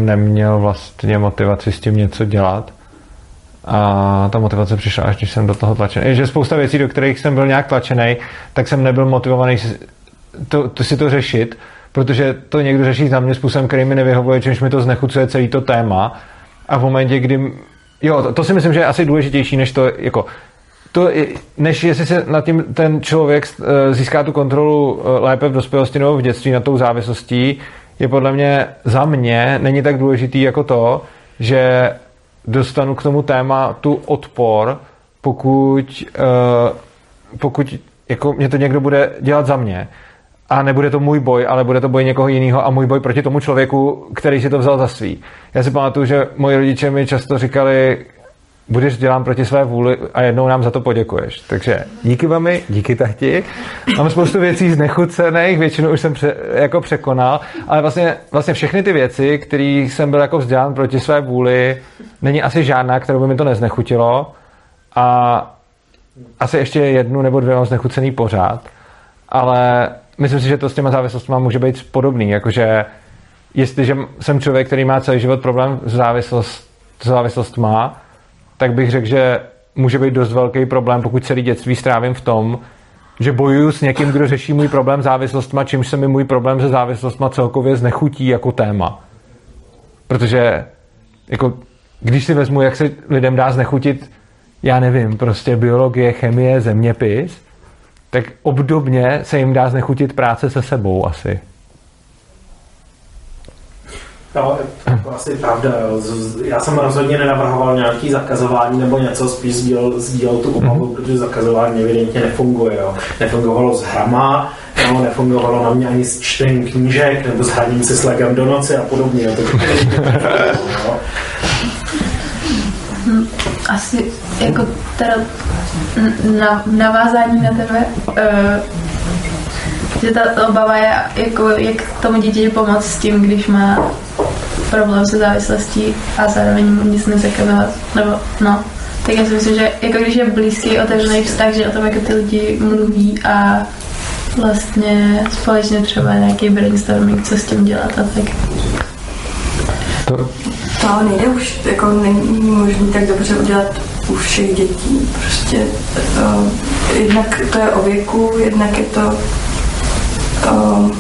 neměl vlastně motivaci s tím něco dělat. A ta motivace přišla, až když jsem do toho tlačený. Že spousta věcí, do kterých jsem byl nějak tlačený, tak jsem nebyl motivovaný to, to si to řešit, protože to někdo řeší za mě způsobem, který mi nevyhovuje, čímž mi to znechucuje celý to téma. A v momentě, kdy Jo, to, to si myslím, že je asi důležitější, než to, jako, to, než jestli se nad tím ten člověk eh, získá tu kontrolu eh, lépe v dospělosti nebo v dětství nad tou závislostí, je podle mě za mě není tak důležitý jako to, že dostanu k tomu tématu odpor, pokud, uh, pokud jako mě to někdo bude dělat za mě. A nebude to můj boj, ale bude to boj někoho jiného a můj boj proti tomu člověku, který si to vzal za svý. Já si pamatuju, že moji rodiče mi často říkali, budeš dělám proti své vůli a jednou nám za to poděkuješ. Takže díky mami, díky tati. Mám spoustu věcí znechucených, většinu už jsem pře, jako překonal, ale vlastně, vlastně všechny ty věci, které jsem byl jako vzdělán proti své vůli, není asi žádná, kterou by mi to neznechutilo a asi ještě jednu nebo dvě mám znechucený pořád, ale myslím si, že to s těma závislostmi může být podobný, jakože jestliže jsem člověk, který má celý život problém s závislost, závislost má, tak bych řekl, že může být dost velký problém, pokud celý dětství strávím v tom, že bojuju s někým, kdo řeší můj problém závislostma, čímž se mi můj problém se závislostma celkově znechutí jako téma. Protože jako, když si vezmu, jak se lidem dá znechutit, já nevím, prostě biologie, chemie, zeměpis, tak obdobně se jim dá znechutit práce se sebou asi. No, to asi pravda. Já jsem rozhodně nenavrhoval nějaký zakazování nebo něco, spíš sdílel, sdílel tu obavu, mm-hmm. protože zakazování evidentně nefunguje. Jo. Nefungovalo s hrama, no, nefungovalo na mě ani s čtením knížek nebo s hraním si s legem do noci a podobně. Jo. To, asi jako teda na, navázání na tebe, uh, že ta obava je, jako, jak tomu dítěti pomoct s tím, když má problém se závislostí a zároveň nic nezakazovat, nebo no, tak já si myslím, že jako když je blízký, otevřený vztah, že o tom jako ty lidi mluví a vlastně společně třeba nějaký brainstorming, co s tím dělat a tak. To, to nejde už, jako není možné tak dobře udělat u všech dětí. Prostě uh, jednak to je o věku, jednak je to uh,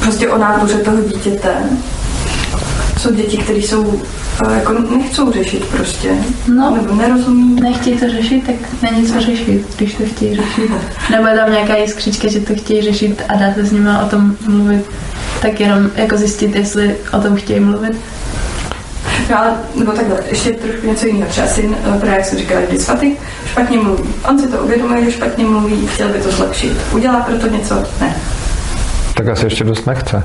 prostě o nátuře toho dítěte. Jsou děti, které jsou uh, jako nechcou řešit prostě, no, nebo nerozumí. Nechtějí to řešit, tak není co řešit, když to chtějí řešit. Nebo je tam nějaká jiskřička, že to chtějí řešit a dáte s nimi o tom mluvit, tak jenom jako zjistit, jestli o tom chtějí mluvit No ale, nebo takhle, ještě trošku něco jiného. Třeba syn, eh, právě jak jsem říkala, dysfatik, špatně mluví. On si to uvědomuje, že špatně mluví, chtěl by to zlepšit. Udělá proto něco? Ne. Tak asi ještě dost nechce.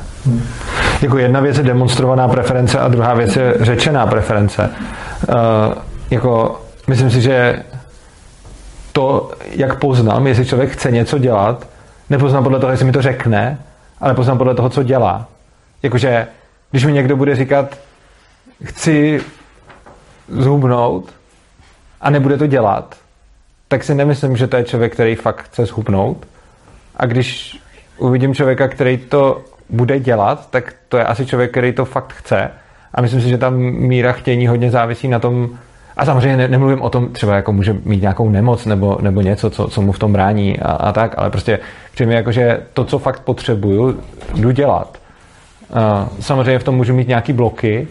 Jako jedna věc je demonstrovaná preference a druhá věc je řečená preference. Uh, jako, myslím si, že to, jak poznám, jestli člověk chce něco dělat, nepoznám podle toho, jestli mi to řekne, ale poznám podle toho, co dělá. Jakože, když mi někdo bude říkat, chci zhubnout a nebude to dělat, tak si nemyslím, že to je člověk, který fakt chce zhubnout. A když uvidím člověka, který to bude dělat, tak to je asi člověk, který to fakt chce. A myslím si, že ta míra chtění hodně závisí na tom, a samozřejmě ne, nemluvím o tom, třeba jako může mít nějakou nemoc nebo, nebo něco, co, co mu v tom brání a, a tak, ale prostě přijím jako, že to, co fakt potřebuju, jdu dělat. A samozřejmě v tom můžu mít nějaký bloky,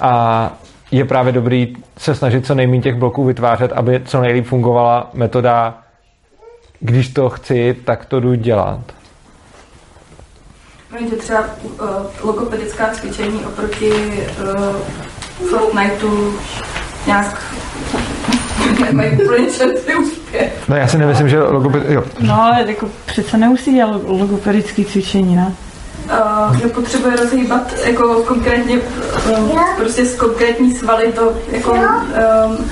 a je právě dobrý se snažit co nejméně těch bloků vytvářet, aby co nejlíp fungovala metoda, když to chci, tak to jdu dělat. Víte, třeba uh, logopedická cvičení oproti uh, Fortniteu nějak nemají úplně úspěch. No já si nemyslím, že logoped... Jo. No, jako přece neusí logopedické cvičení, ne? uh, potřebuje rozhýbat jako konkrétně uh, prostě z konkrétní svaly to jako um,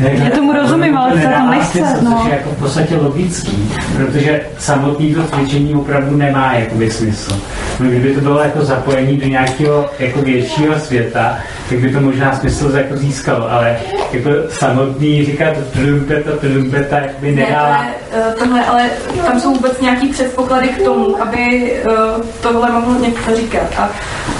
Já tomu rozumím, ale to nechce, Smysl, no. Což je jako v podstatě logický, protože samotný to cvičení opravdu nemá jakoby smysl. No, kdyby to bylo jako zapojení do nějakého jako většího světa, tak by to možná smysl jako získalo, ale jako samotný říkat trumpeta, trumpeta, jakoby Ne, to nedává. eh, tohle, ale tam jsou vůbec nějaký předpoklady k tomu, aby eh, tohle mohl někdo říkat. A,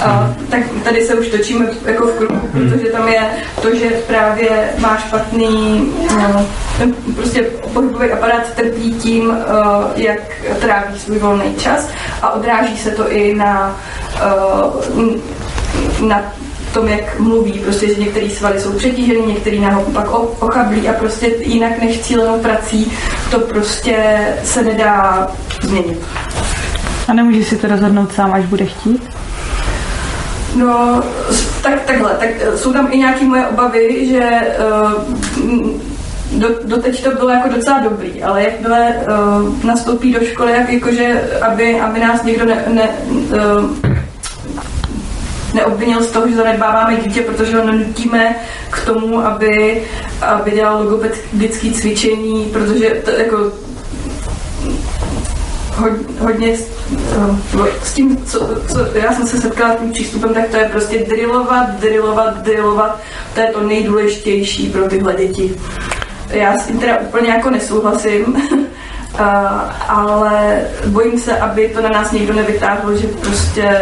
a tak tady se už točíme jako v kruhu, protože tam je to, že právě má špatný, no, ten prostě pohybový aparát trpí tím, eh, jak tráví svůj volný čas a odráží se to i na, eh, na tom, jak mluví, prostě, že některé svaly jsou přetížený, některý naopak ochablí a prostě jinak než cílenou prací to prostě se nedá změnit. A nemůže si to rozhodnout sám, až bude chtít? No, tak, takhle, tak eh, jsou tam i nějaké moje obavy, že uh, do, doteď to bylo jako docela dobrý, ale jakmile uh, nastoupí do školy, jak jakože, aby, aby nás někdo ne, ne, uh, neobvinil z toho, že zanedbáváme dítě, protože ho nenutíme k tomu, aby, aby dělal logopedické cvičení, protože to jako hod- hodně s, eh, s tím, co, co já jsem se setkala s tím přístupem, tak to je prostě drillovat, drillovat, drillovat. To je to nejdůležitější pro tyhle děti. Já s tím teda úplně jako nesouhlasím, a, ale bojím se, aby to na nás někdo nevytáhl, že prostě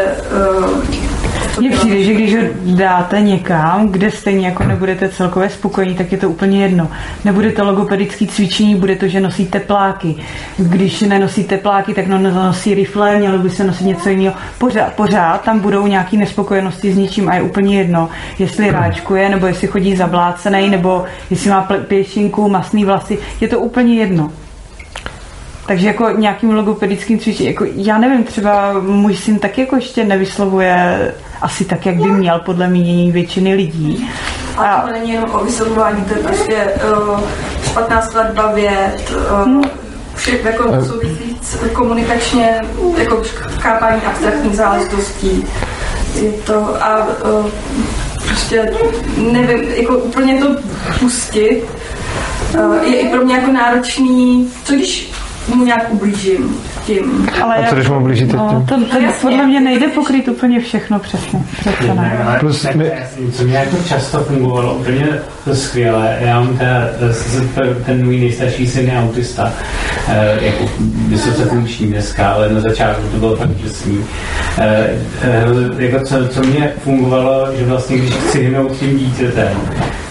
uh, Mně přijde, že když ho dáte někam, kde stejně jako nebudete celkově spokojení, tak je to úplně jedno. Nebude to logopedický cvičení, bude to, že nosí tepláky. Když nenosí tepláky, tak no, nosí rifle, mělo by se nosit něco jiného. Pořád, pořád tam budou nějaké nespokojenosti s ničím a je úplně jedno, jestli ráčkuje, nebo jestli chodí zablácený, nebo jestli má pěšinku, masný vlasy. Je to úplně jedno. Takže jako nějakým logopedickým cvičením, jako já nevím, třeba můj syn taky jako ještě nevyslovuje asi tak, jak by měl podle mínění většiny lidí. A to není jenom o vyslovování, to je prostě uh, špatná skladba vět, uh, všechno jako souvisí s komunikačně, jako chápání abstraktních záležitostí. Je to a uh, prostě nevím, jako úplně to pustit uh, je i pro mě jako náročný, co když mu nějak ublížím tím. Ale A co když mu ublížíte no, tím? to, to podle mě nejde pokryt úplně všechno přesně. přesně ne. ale Plus tak, my- co mě jako často fungovalo úplně skvěle, já mám teda, eh, ten můj nejstarší syn je autista, eh, jako vysoce funkční dneska, ale na začátku to bylo tak. Eh, eh, Jako co, co mě fungovalo, že vlastně když chci hnout tím dítětem,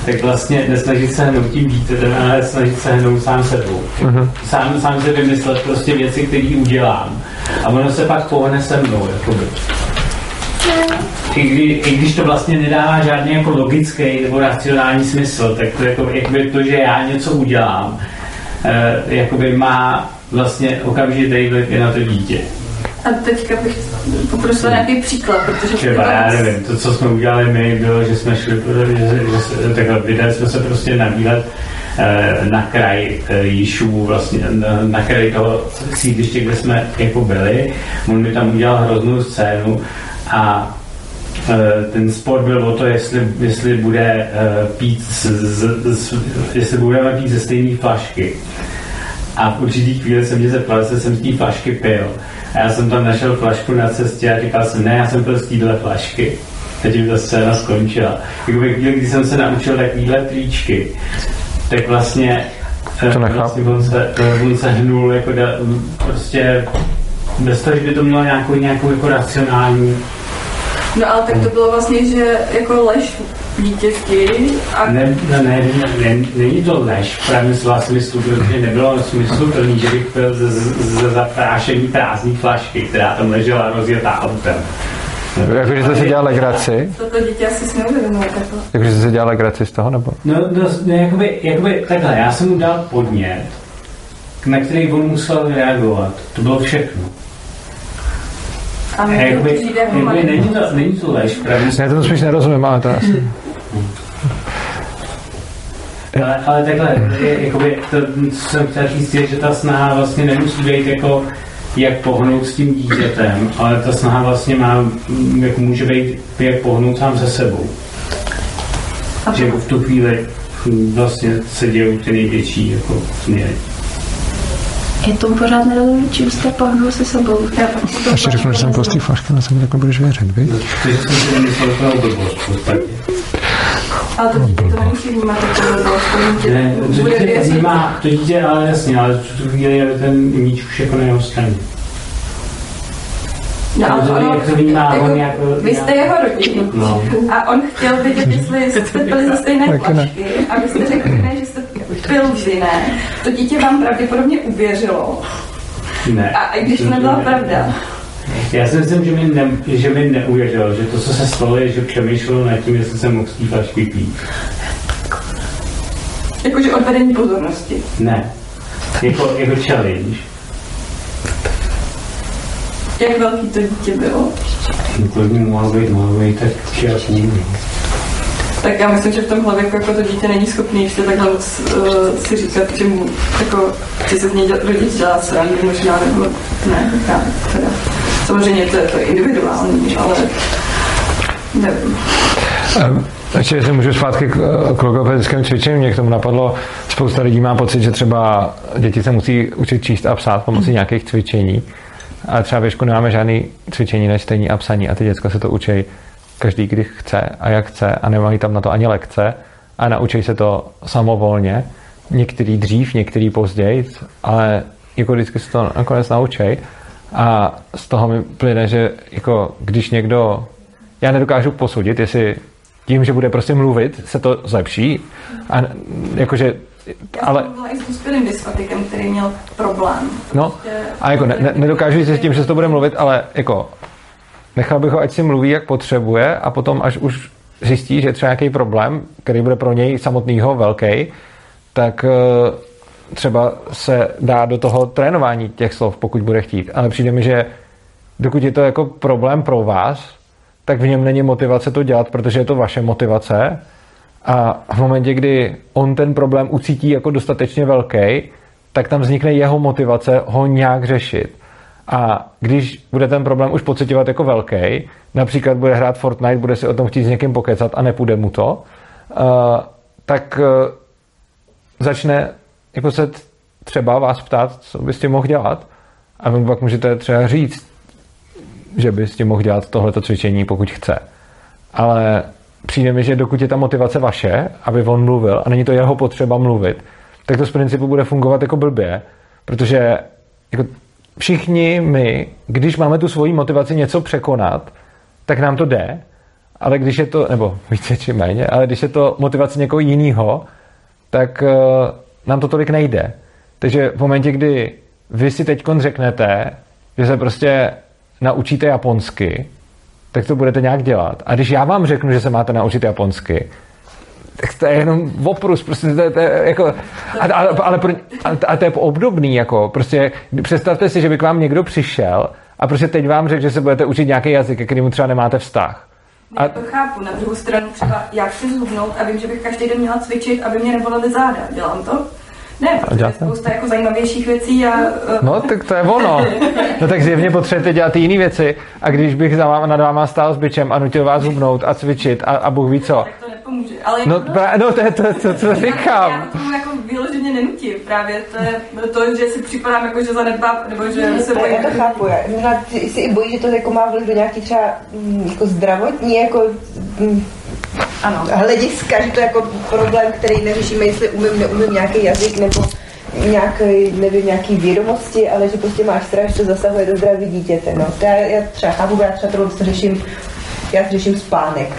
tak vlastně nesnažit se hnout tím dítětem, ale snažit se hnout sám sebou. Mhm. Sám, sám se vymyslet prostě věci, které udělám. A ono se pak pohne se mnou. Jakoby i, kdy, i když to vlastně nedává žádný jako logický nebo racionální smysl, tak to jako, jakoby to, že já něco udělám, eh, jakoby má vlastně okamžitý vliv i na to dítě. A teďka bych poprosila nějaký příklad, protože Třeba, já nevím, to, co jsme udělali my, bylo, že jsme šli, že, že, že takhle, vydali jsme se prostě na výlet eh, na kraj eh, Jíšů, vlastně na, na kraj toho sídliště, kde jsme jako byli. On mi tam udělal hroznou scénu a eh, ten sport byl o to, jestli, jestli bude eh, pít z, z, z, jestli budeme pít ze stejné flašky. A v určitý chvíli se mě zeptal, jestli jsem z té flašky pil. A já jsem tam našel flašku na cestě a říkal jsem, ne, já jsem pil z téhle flašky. A tím ta scéna skončila. Jako ve chvíli, kdy jsem se naučil takovýhle tričky, tak vlastně, To eh, nechápu. vlastně on, se, on se hnul jako da, prostě bez toho, že by to mělo nějakou, nějakou jako racionální No ale tak to bylo vlastně, že jako lež dítěti a Ne, ne, ne, ne, není to lež v pravém slova smyslu, protože nebylo smysluplný, že bych pil ze, ze zaprášení prázdné flašky, která tam ležela rozjetá autem. Jakože jste si dělal legraci? toto dítě asi si neuvědomuje takhle. Jakože jste si dělal legraci z toho, nebo? No, no, no jakoby, jakoby takhle, já jsem mu dal podnět, na který on musel reagovat. To bylo všechno. A jakoby, jako jakoby malý. není, to, není to lež v pravém Já to spíš nerozumím, ale to je Ale, ale takhle, je, jakoby, to, co jsem chtěl říct, je, že ta snaha vlastně nemusí být jako jak pohnout s tím dítětem, ale ta snaha vlastně má, jako může být jak pohnout sám se sebou. Že jako v tu chvíli vlastně se dějou ty největší jako změny. Je to pořád nerozumíčí, jste pohnul se sebou. Já Ještě řeknu, že jsem prostý flaška, na sebe takhle budeš věřit, viď? Takže jsem si nemyslel úplnou blbost v podstatě. Ale to dítě to nemusí vnímat jako blbost, to dítě Ne, to vnímá, to dítě, ale jasně, ale v tu chvíli je ten míč už jako na jeho straně. No, ale Rozumí, ono- jak to vnímá jako, on jako... Vy jste jeho rodina. No. A on chtěl vědět, jestli jste pili ze stejné flašky. A vy jste řekli, ne, vždy, ne. To dítě vám pravděpodobně uvěřilo. Ne. A i když to nebyla pravda. Já si myslím, že mi, ne, že mi neuvěřil, že to, co se stalo, je, že přemýšlel nad tím, jestli jsem mohl z té flašky pít. Jakože odvedení pozornosti. Ne. Jako, jako challenge. Jak velký to dítě bylo. No, Kolik mi mohlo být, mohlo být tak tři a půl. Tak já myslím, že v tomhle věku jako to dítě není schopný ještě takhle moc uh, si říkat, že mu jako, že se z něj děl- rodič dělá srandu možná, nebo ne, já, teda. Samozřejmě to je to individuální, ale nevím. Ehm, Takže se můžu zpátky k, k logopedickému cvičení. Mě k tomu napadlo, spousta lidí má pocit, že třeba děti se musí učit číst a psát pomocí nějakých cvičení. A třeba v věšku nemáme žádný cvičení než čtení a psaní a ty děcka se to učí každý, když chce a jak chce a nemají tam na to ani lekce a naučí se to samovolně. Některý dřív, některý později, ale jako vždycky se to nakonec naučí. A z toho mi plyne, že jako když někdo, já nedokážu posoudit, jestli tím, že bude prostě mluvit, se to zlepší. A jakože, ale, Já jsem mluvila i s dospělým který měl problém. no, a jako ne, ne, nedokážu říct s tím, že se to bude mluvit, ale jako nechal bych ho, ať si mluví, jak potřebuje a potom, až už zjistí, že je třeba nějaký problém, který bude pro něj samotného velký, tak eh, třeba se dá do toho trénování těch slov, pokud bude chtít. Ale přijde mi, že dokud je to jako problém pro vás, tak v něm není motivace to dělat, protože je to vaše motivace. A v momentě, kdy on ten problém ucítí jako dostatečně velký, tak tam vznikne jeho motivace ho nějak řešit. A když bude ten problém už pocitovat jako velký, například bude hrát Fortnite, bude si o tom chtít s někým pokecat a nepůjde mu to, uh, tak uh, začne jako se třeba vás ptát, co bys tím mohl dělat. A vy pak můžete třeba říct, že by s tím mohl dělat tohleto cvičení, pokud chce. Ale přijde mi, že dokud je ta motivace vaše, aby on mluvil, a není to jeho potřeba mluvit, tak to z principu bude fungovat jako blbě, protože jako všichni my, když máme tu svoji motivaci něco překonat, tak nám to jde, ale když je to, nebo více či méně, ale když je to motivace někoho jiného, tak uh, nám to tolik nejde. Takže v momentě, kdy vy si teď řeknete, že se prostě naučíte japonsky, tak to budete nějak dělat. A když já vám řeknu, že se máte naučit japonsky, tak to je jenom oprus, prostě to je, to je jako, a, a, ale pro, a, a to je obdobný, jako, prostě představte si, že by k vám někdo přišel a prostě teď vám řekl, že se budete učit nějaký jazyk, ke kterému třeba nemáte vztah. A... To chápu, na druhou stranu třeba já chci zhubnout a vím, že bych každý den měla cvičit, aby mě nebolely záda. Dělám to? Ne, protože je děláte? spousta jako zajímavějších věcí a... eh, No, tak to je ono. No tak zjevně potřebujete dělat ty jiné věci a když bych za váma, nad váma stál s bičem a nutil vás hubnout a cvičit a, a Bůh ví co. to nepomůže. Ale No, jako, pra, no to je to, to, co Já říkám. to tomu jako vyloženě nenutím. Právě to je to, že si připadám jako, že zanedbám, nebo že se To bojím. já to chápu, já. Možná ty si i bojí, že to jako má vliv do nějaký třeba mm, jako zdravotní, jako mm, ano. hlediska, že to je jako problém, který neřešíme, jestli umím, neumím nějaký jazyk nebo nějaký, nevím, nějaký vědomosti, ale že prostě máš strach, že to zasahuje do zdraví dítěte. No. To já, já třeba chápu, já třeba tohle to řeším, já řeším spánek.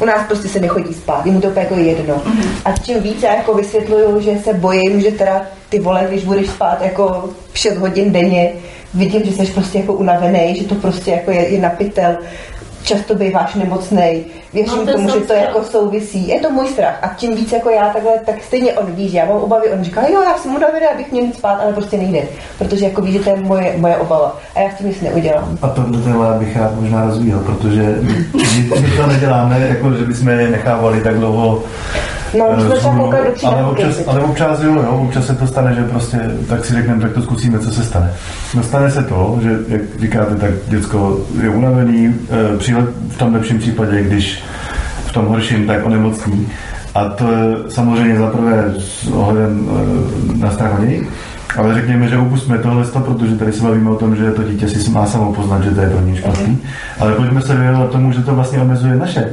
U nás prostě se nechodí spát, je mu to jako jedno. A čím víc já jako vysvětluju, že se bojím, že teda ty vole, když budeš spát jako 6 hodin denně, vidím, že jsi prostě jako unavený, že to prostě jako je, je napitel, často býváš nemocnej, věřím No, to tomu, že to strach. jako souvisí. Je to můj strach. A čím víc jako já takhle, tak stejně on ví, že já mám obavy, on říká, jo, já jsem unavený, abych měl jít spát, ale prostě nejde. Protože jako ví, že to je moje, moje obava. A já s tím nic neudělám. A tohle téma bych rád možná rozvíjel, protože my, my to neděláme, jako že bychom je nechávali tak dlouho No, eh, ale občas, ale občas jo, jo, občas se to stane, že prostě tak si řekneme, tak to zkusíme, co se stane. No stane se to, že jak říkáte, tak děcko je unavený, při, v tom lepším případě, když v tom horším, tak onemocní. A to je samozřejmě za prvé s ohledem eh, na strach o něj, ale řekněme, že upustíme tohle, protože tady se bavíme o tom, že to dítě si má samo poznat, že to je pro ní špatný. Ale pojďme se věnovat tomu, že to vlastně omezuje naše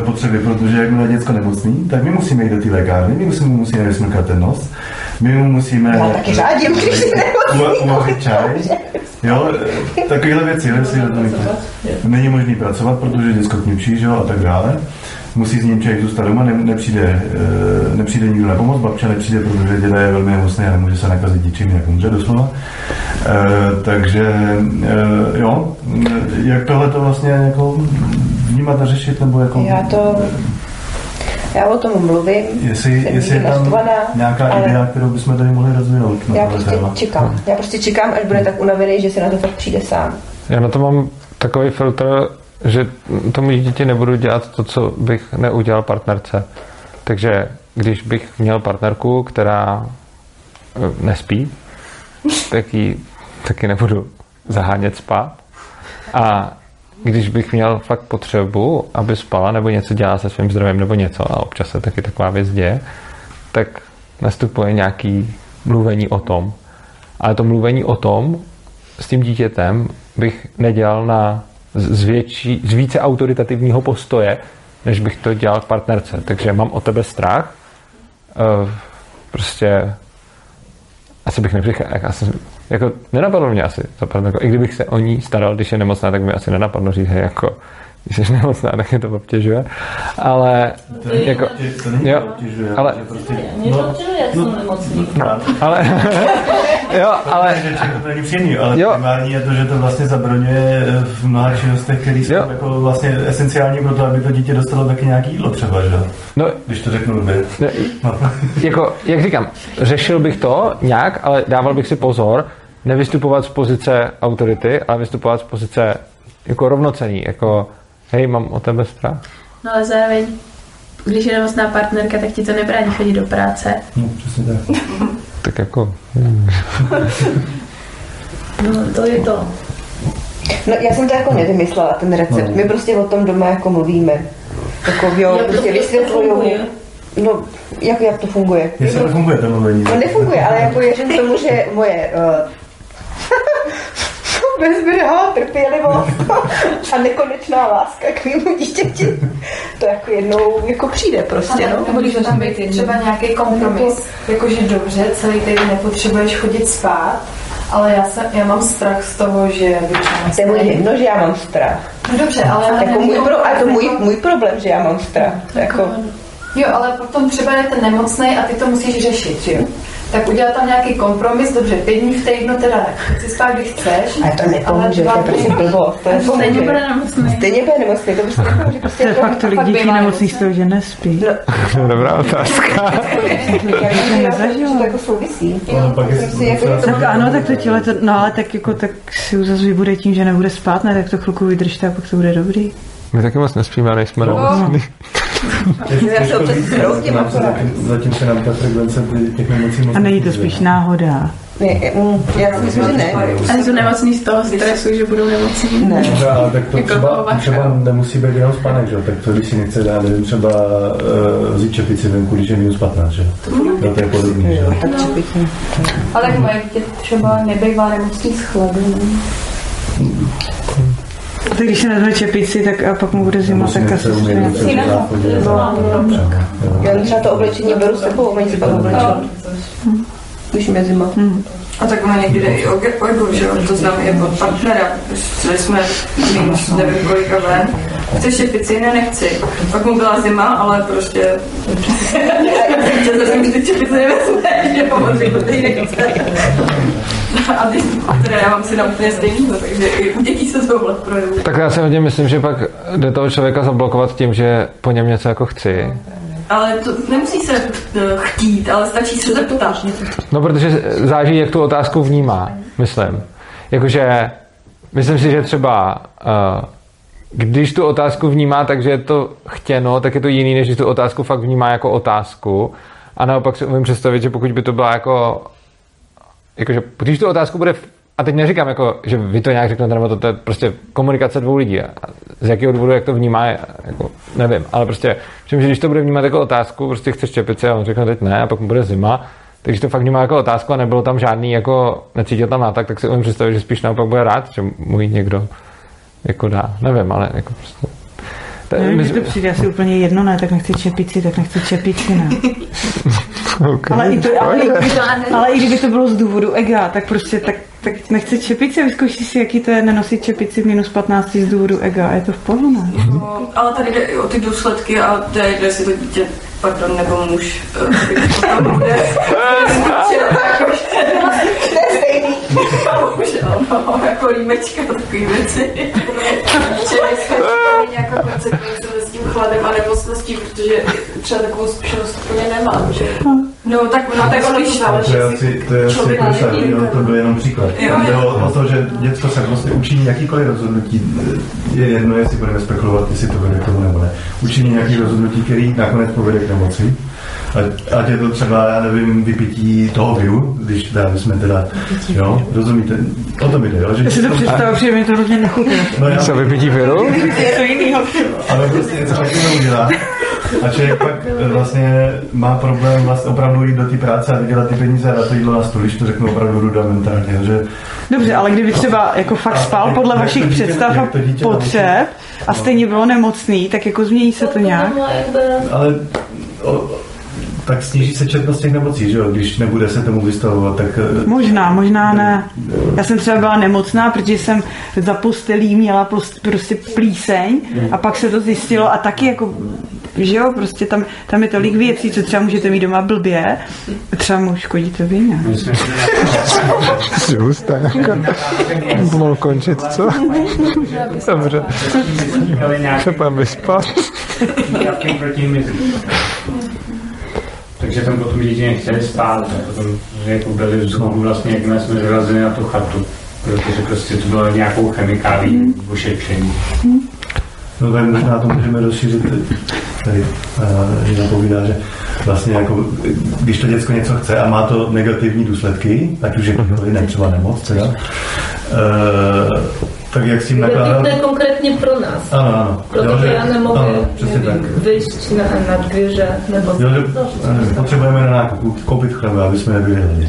potřeby, protože jakmile děcko nemocný, tak my musíme jít do té lékárny, my musíme, musíme vysmrkat ten nos, my mu musíme Já taky řádím, když si nemocný. uvařit čaj, jo, eh, takovéhle věci, jo, jestli to. Není možný pracovat, protože děcko kňučí, že jo, a tak dále. Musí s ním člověk zůstat doma, ne, nepřijde, eh, nepřijde nikdo na pomoc, babča nepřijde, protože děda je velmi nemocný a nemůže se nakazit ničím, jak umře doslova. Eh, takže eh, jo, jak tohle to vlastně jako vnímat a řešit, nebo jako... Já to, já o tom mluvím, Jestli, jestli je tam naštvaná, nějaká ale idea, kterou bychom tady mohli rozvinout na já prostě téma. čekám. Já prostě čekám, až bude tak unavený, že si na to fakt přijde sám. Já na to mám takový filtr, že tomu dítěti nebudu dělat to, co bych neudělal partnerce. Takže když bych měl partnerku, která eh, nespí, tak ji taky nebudu zahánět spát. A když bych měl fakt potřebu, aby spala nebo něco dělala se svým zdravím nebo něco, a občas se taky taková věc děje, tak nastupuje nějaký mluvení o tom. Ale to mluvení o tom s tím dítětem bych nedělal na z, z, větší, z více autoritativního postoje, než bych to dělal k partnerce. Takže mám o tebe strach. Uh, prostě asi bych nepřicházel. Asi, jako, nenapadlo mě asi za partnerku. I kdybych se o ní staral, když je nemocná, tak mi asi nenapadlo říct, hej, jako, když jsi nemocná, tak mě to obtěžuje. Ale, To jako, to jo, obtěžuje, ale, prostě- Mě to obtěžuje, jak jsou nemocný. no, ale, jo, ale, to není příjemný, ale Jo. primární je to, že to vlastně zabraňuje eh, v mnoha činnostech, které jsou jako vlastně esenciální pro to, aby to dítě dostalo taky nějaký jídlo třeba, že? jo? No, Když to řeknu blbě. Ne, jako, jak říkám, řešil bych to nějak, ale dával bych si pozor, nevystupovat z pozice autority, ale vystupovat z pozice jako rovnocený, jako hej, mám o tebe strach. No ale zároveň, když je nemocná partnerka, tak ti to nebrání chodit do práce. No, přesně tak. Tak jako... hmm. No, to je to. No, já jsem to jako nevymyslela, ten recept. No. My prostě o tom doma jako mluvíme. Jako jo, Jak prostě jak to vysvětluju. funguje? No, jak, jak to funguje? Jestli to funguje, to mluvení. No nefunguje, ale jako věřím tomu, že moje uh, bezbřehá trpělivost a nekonečná láska k mému dítěti, to jako jednou jako přijde prostě, Ale no. když tam být třeba nějaký kompromis, jakože dobře, celý týden nepotřebuješ chodit spát, ale já, jsem, já mám strach z toho, že To je můj jedno, že já mám strach. No dobře, ale... Jako můj, pro, ale to můj, můj problém, že já mám strach. Jako, Jo, ale potom třeba je ten nemocný a ty to musíš řešit, že jo? Tak udělat tam nějaký kompromis, dobře, pět dní v týdnu teda chci spát, kdy chceš. ale to nepomůže, to je prostě blbost. To Stejně nepomůže. bude nemocný. Stejně bude nemocný, to prostě nepomůže. Prostě To je jako- fakt tolik fakt dětí bývá nemocných z toho, že nespí. Dobrá otázka. Já nezažila. To jako souvisí. No, je Prostě jako, že to Tak ano, tak to těle, to, no ale tak jako, tak si už zase vybude tím, že nebude spát, ne, tak to chvilku vydržte a pak to bude dobrý. My taky moc nespíme a nejsme No. nemocní. Zatím, se nám ta frekvence těch nemocí moc A není to spíš náhoda. Ne, mm, já si myslím, že ne. A jsou nemocní z toho stresu, že budou nemocní. Ne. Dobře, ale tak to Jako třeba, třeba nemusí být jenom spánek, že? Tak to, když si nechce dát, nevím, třeba uh, vzít čepici venku, když je minus 15, že? Jo, to je podobný, že? Tak čepici. Ale tak moje dítě třeba nebejvá nemocný z chladu. ne? Tak když se vezme čepici, tak a pak mu bude zima, tak se asi. No, Já třeba to oblečení beru s sebou, oni si pak oblečou. Když mi je zima. A tak ono někdy jde i o ge- o ego, že jo, to znám i od partnera. Šli jsme minus nevím kolika ven. Chceš šepici? Ne, nechci. Pak mu byla zima, ale prostě... Četl jsem, že ty čepice nevezme, že pomoci, protože ji nechce. A ty, teda já mám si na úplně stejného, takže i u dětí se projevuje. Tak já si hodně myslím, že pak jde toho člověka zablokovat tím, že po něm něco jako chci. Ale to nemusí se eh, chtít, ale stačí se zeptat. No, protože záží, jak tu otázku vnímá, myslím. Jakože, myslím si, že třeba, uh, když tu otázku vnímá tak, že je to chtěno, tak je to jiný, než když tu otázku fakt vnímá jako otázku. A naopak si umím představit, že pokud by to byla jako, jakože, když tu otázku bude a teď neříkám, jako, že vy to nějak řeknete, nebo to, to je prostě komunikace dvou lidí. A z jakého důvodu, jak to vnímá, jako, nevím. Ale prostě, že když to bude vnímat jako otázku, prostě chceš čepici a on řekne teď ne, a pak mu bude zima, takže to fakt vnímá jako otázku a nebylo tam žádný, jako necítil tam nátak, tak si umím představit, že spíš naopak bude rád, že mu ji někdo jako dá. Nevím, ale jako prostě. To, ne, my, to přijde asi úplně jedno, ne, tak nechci čepici, tak nechci čepici, ne. okay. ale, i to, ale, i, ale i kdyby to bylo z důvodu ega, tak prostě tak, tak nechci čepici, vyzkouší si, jaký to je nenosit čepici v minus 15 z důvodu ega a je to v pohodě, ne? No, ale tady jde i o ty důsledky a to je, jestli to dítě pardon, nebo muž, bude, Bohužel, no, jako límečka, takový věci. Čili jsme nějaká konsekvence s tím chladem a nemocností, protože třeba takovou zkušenost úplně nemám, že? No, tak, no, tak ono to záleží. To je asi, to je asi jako tak, to byl jenom příklad. Jo, jo. o to, že děcko se prostě učiní jakýkoliv rozhodnutí, je jedno, jestli budeme spekulovat, jestli to vede k tomu nebo ne. Učiní nějaký rozhodnutí, který nakonec povede k nemoci Ať, ať je to třeba, já nevím, vypití toho viru, když teda jsme teda, jo, rozumíte, o tom jde, jo? Že si to představu, že mi to hrozně nechutí. No, já, Co vypití viru? je to jinýho. Ale prostě něco takového udělá. A člověk pak eh, vlastně má problém vlastně opravdu jít do té práce a vydělat ty peníze a to jídlo na stůl, když to řeknu opravdu rudimentálně. Že... Dobře, ale kdyby třeba jako fakt spal podle vašich představ a potřeb a stejně bylo nemocný, tak jako změní se to nějak? Ale o, tak sníží se četnost těch nemocí, že jo? Když nebude se tomu vystavovat, tak... eh, Možná, možná ne. Já jsem třeba byla nemocná, protože jsem za postelí měla prostě plíseň a pak se to zjistilo a taky jako, že jo, prostě tam, tam je tolik věcí, co třeba můžete mít doma blbě, třeba mu škodí to vy, ne? Jsi hustá Pomalu končit, co? Dobře. Se půjdeme vyspat. Takže tam potom děti nechtěli spát, a potom jako byli vzhůru vlastně, jakmile jsme vyrazili na tu chatu, protože prostě to bylo nějakou chemikálí mm. ošetření. No tak možná to můžeme rozšířit tady, uh, povídá, že vlastně jako, když to děcko něco chce a má to negativní důsledky, ať už je to ne třeba nemoc, teda, uh, tak jak s tím nakládat? To je konkrétně pro nás. Ano, ano. Protože já nemohu ano, tak. vyjít na, na dvíře nebo... Jo, že, ano, potřebujeme na nákup koupit chleba, aby jsme nebyli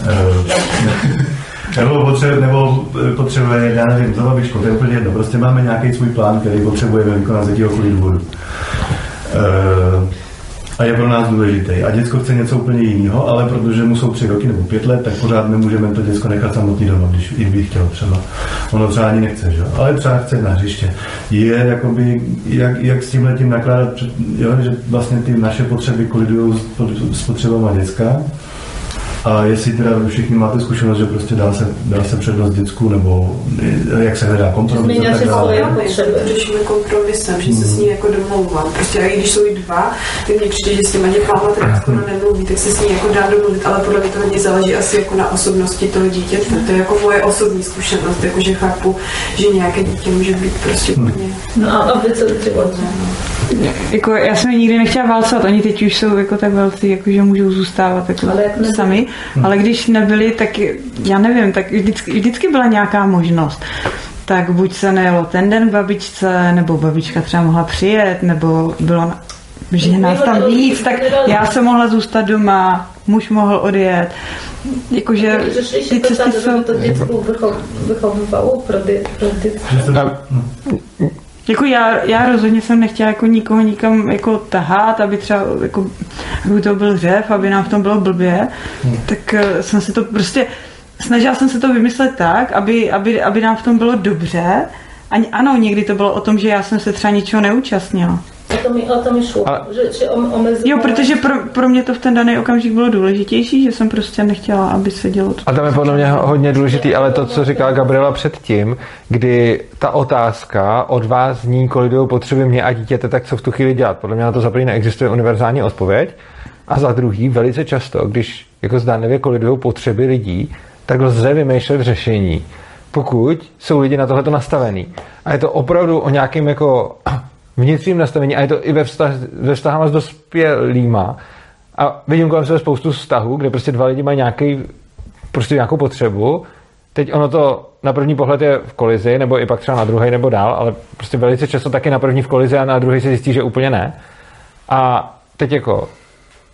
nebo, potřebuje, nebo potřebuje, já nevím, za babičko, to je úplně jedno. Prostě máme nějaký svůj plán, který potřebujeme vykonat z jakýhokoliv důvodu. Uh, a je pro nás důležitý. A děcko chce něco úplně jiného, ale protože mu jsou tři roky nebo pět let, tak pořád nemůžeme to děcko nechat samotný doma, když i by chtěl třeba. Ono třeba ani nechce, že? ale třeba chce na hřiště. Je jakoby, jak, jak s tím letím nakládat, jo, že vlastně ty naše potřeby kolidují s potřebama děcka, a jestli teda všichni máte zkušenost, že prostě dá se, dá se přednost dětsku, nebo jak se hledá kompromis a tak dále. Řešíme kompromisem, že se s ní jako domlouvám. Prostě i když jsou i dva, tak mě přijde, že s těma dětma teda skoro nemluví, tak se s ní jako dá domluvit, ale podle mě to hodně záleží asi jako na osobnosti toho dítěte. To je jako moje osobní zkušenost, jakože chápu, že nějaké dítě může být prostě hmm. úplně... No a vy co třeba? Jako, já jsem je nikdy nechtěla válcovat, oni teď už jsou jako tak velcí, jako, že můžou zůstávat jako ale jak sami, hmm. ale když nebyli, tak já nevím, tak vždycky, vždycky byla nějaká možnost. Tak buď se nejelo ten den babičce, nebo babička třeba mohla přijet, nebo bylo že nás tam víc, tak já jsem mohla zůstat doma, muž mohl odjet. Jakože ty cesty jsou... To dětskou vychovávou pro děti. Jako já, já rozhodně jsem nechtěla jako nikoho nikam jako tahat, aby třeba jako, aby to byl řev, aby nám v tom bylo blbě, hmm. tak uh, jsem se to prostě snažila jsem se to vymyslet tak, aby, aby, aby nám v tom bylo dobře. A ano, někdy to bylo o tom, že já jsem se třeba ničeho neúčastnila. O to mi, o to mi šlo, a... že, že Jo, protože pro, pro mě to v ten daný okamžik bylo důležitější, že jsem prostě nechtěla, aby se dělo to. A tam je podle mě hodně důležitý, ale to, co říkala Gabriela předtím, kdy ta otázka od vás zní, kolidují potřeby mě a dítěte, tak co v tu chvíli dělat. Podle mě na to za neexistuje univerzální odpověď. A za druhý, velice často, když jako zdánlivě kolidují potřeby lidí, tak lze vymýšlet řešení, pokud jsou lidi na tohleto nastavený. A je to opravdu o nějakém jako vnitřním nastavení a je to i ve, vztah, ve vztahama s dospělýma. A vidím kolem sebe spoustu vztahů, kde prostě dva lidi mají nějaký, prostě nějakou potřebu teď ono to na první pohled je v kolizi, nebo i pak třeba na druhý nebo dál, ale prostě velice často taky na první v kolizi a na druhý se zjistí, že úplně ne. A teď jako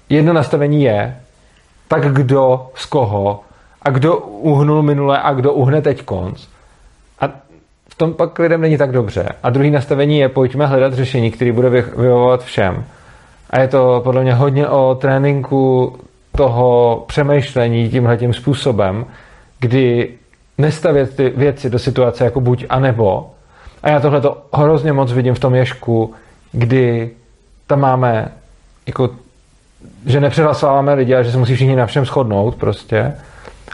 jedno nastavení je, tak kdo z koho a kdo uhnul minule a kdo uhne teď konc. V tom pak lidem není tak dobře. A druhý nastavení je, pojďme hledat řešení, který bude vyhovovat všem. A je to podle mě hodně o tréninku toho přemýšlení tímhle tím způsobem, kdy nestavět ty věci do situace jako buď a nebo. A já tohle to hrozně moc vidím v tom ježku, kdy tam máme jako že nepřehlasováváme lidi a že se musí všichni na všem shodnout prostě.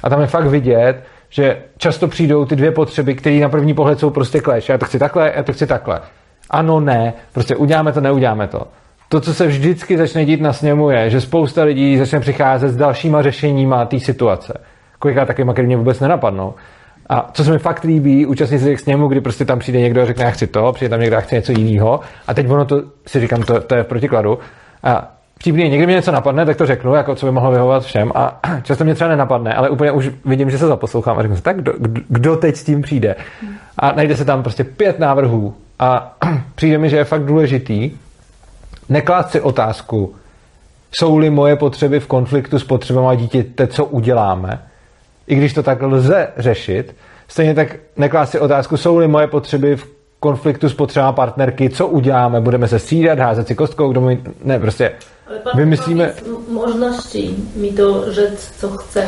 A tam je fakt vidět, že často přijdou ty dvě potřeby, které na první pohled jsou prostě kleš. Já to chci takhle, já to chci takhle. Ano, ne, prostě uděláme to, neuděláme to. To, co se vždycky začne dít na sněmu, je, že spousta lidí začne přicházet s dalšíma řešeníma té situace. Kolikrát takovýma, který mě vůbec nenapadnou. A co se mi fakt líbí, účastníci těch sněmu, kdy prostě tam přijde někdo a řekne, já chci to, přijde tam někdo a chce něco jiného. A teď ono to, si říkám, to, to je v protikladu. A vtipný, někdy mě něco napadne, tak to řeknu, jako co by mohlo vyhovovat všem. A často mě třeba nenapadne, ale úplně už vidím, že se zaposlouchám a řeknu si, tak kdo, kdo teď s tím přijde? A najde se tam prostě pět návrhů. A přijde mi, že je fakt důležitý neklást si otázku, jsou-li moje potřeby v konfliktu s potřebama dítěte, co uděláme, i když to tak lze řešit, stejně tak neklást si otázku, jsou-li moje potřeby v konfliktu s potřebama partnerky, co uděláme, budeme se střídat, házet si kostkou, kdo mi... Ne, prostě vymyslíme... možností mi to říct, co chce.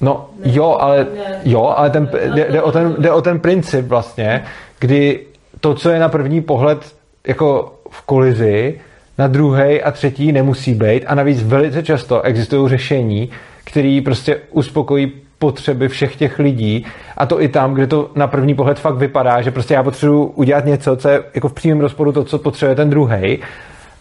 No jo, ale, jo, ale ten, jde, jde, o ten, jde o ten princip vlastně, kdy to, co je na první pohled jako v kolizi, na druhý a třetí nemusí být a navíc velice často existují řešení, které prostě uspokojí potřeby všech těch lidí. A to i tam, kde to na první pohled fakt vypadá, že prostě já potřebuji udělat něco, co je jako v přímém rozporu to, co potřebuje ten druhý,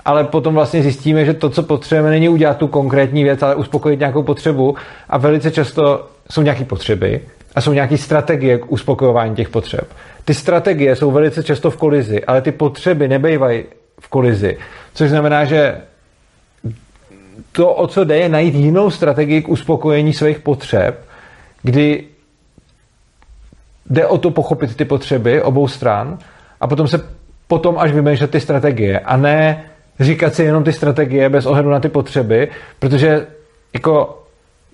ale potom vlastně zjistíme, že to, co potřebujeme, není udělat tu konkrétní věc, ale uspokojit nějakou potřebu. A velice často jsou nějaké potřeby a jsou nějaké strategie k uspokojování těch potřeb. Ty strategie jsou velice často v kolizi, ale ty potřeby nebejvají v kolizi, což znamená, že to, o co jde, je najít jinou strategii k uspokojení svých potřeb, kdy jde o to pochopit ty potřeby obou stran a potom se potom až vymýšlet ty strategie a ne říkat si jenom ty strategie bez ohledu na ty potřeby, protože jako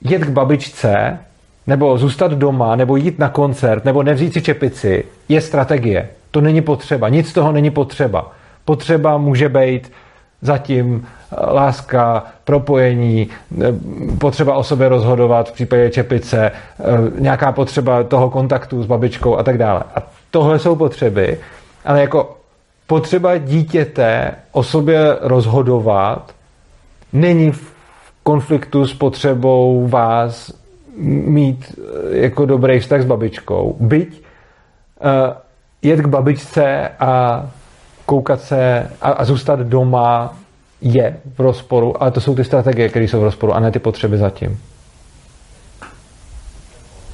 jet k babičce nebo zůstat doma, nebo jít na koncert, nebo nevzít si čepici, je strategie. To není potřeba. Nic z toho není potřeba. Potřeba může být zatím eh, láska, propojení, eh, potřeba o sobě rozhodovat v případě čepice, eh, nějaká potřeba toho kontaktu s babičkou a tak dále. A tohle jsou potřeby, ale jako potřeba dítěte o sobě rozhodovat není v konfliktu s potřebou vás mít jako dobrý vztah s babičkou. Byť jet k babičce a koukat se a, a zůstat doma je v rozporu, ale to jsou ty strategie, které jsou v rozporu a ne ty potřeby zatím.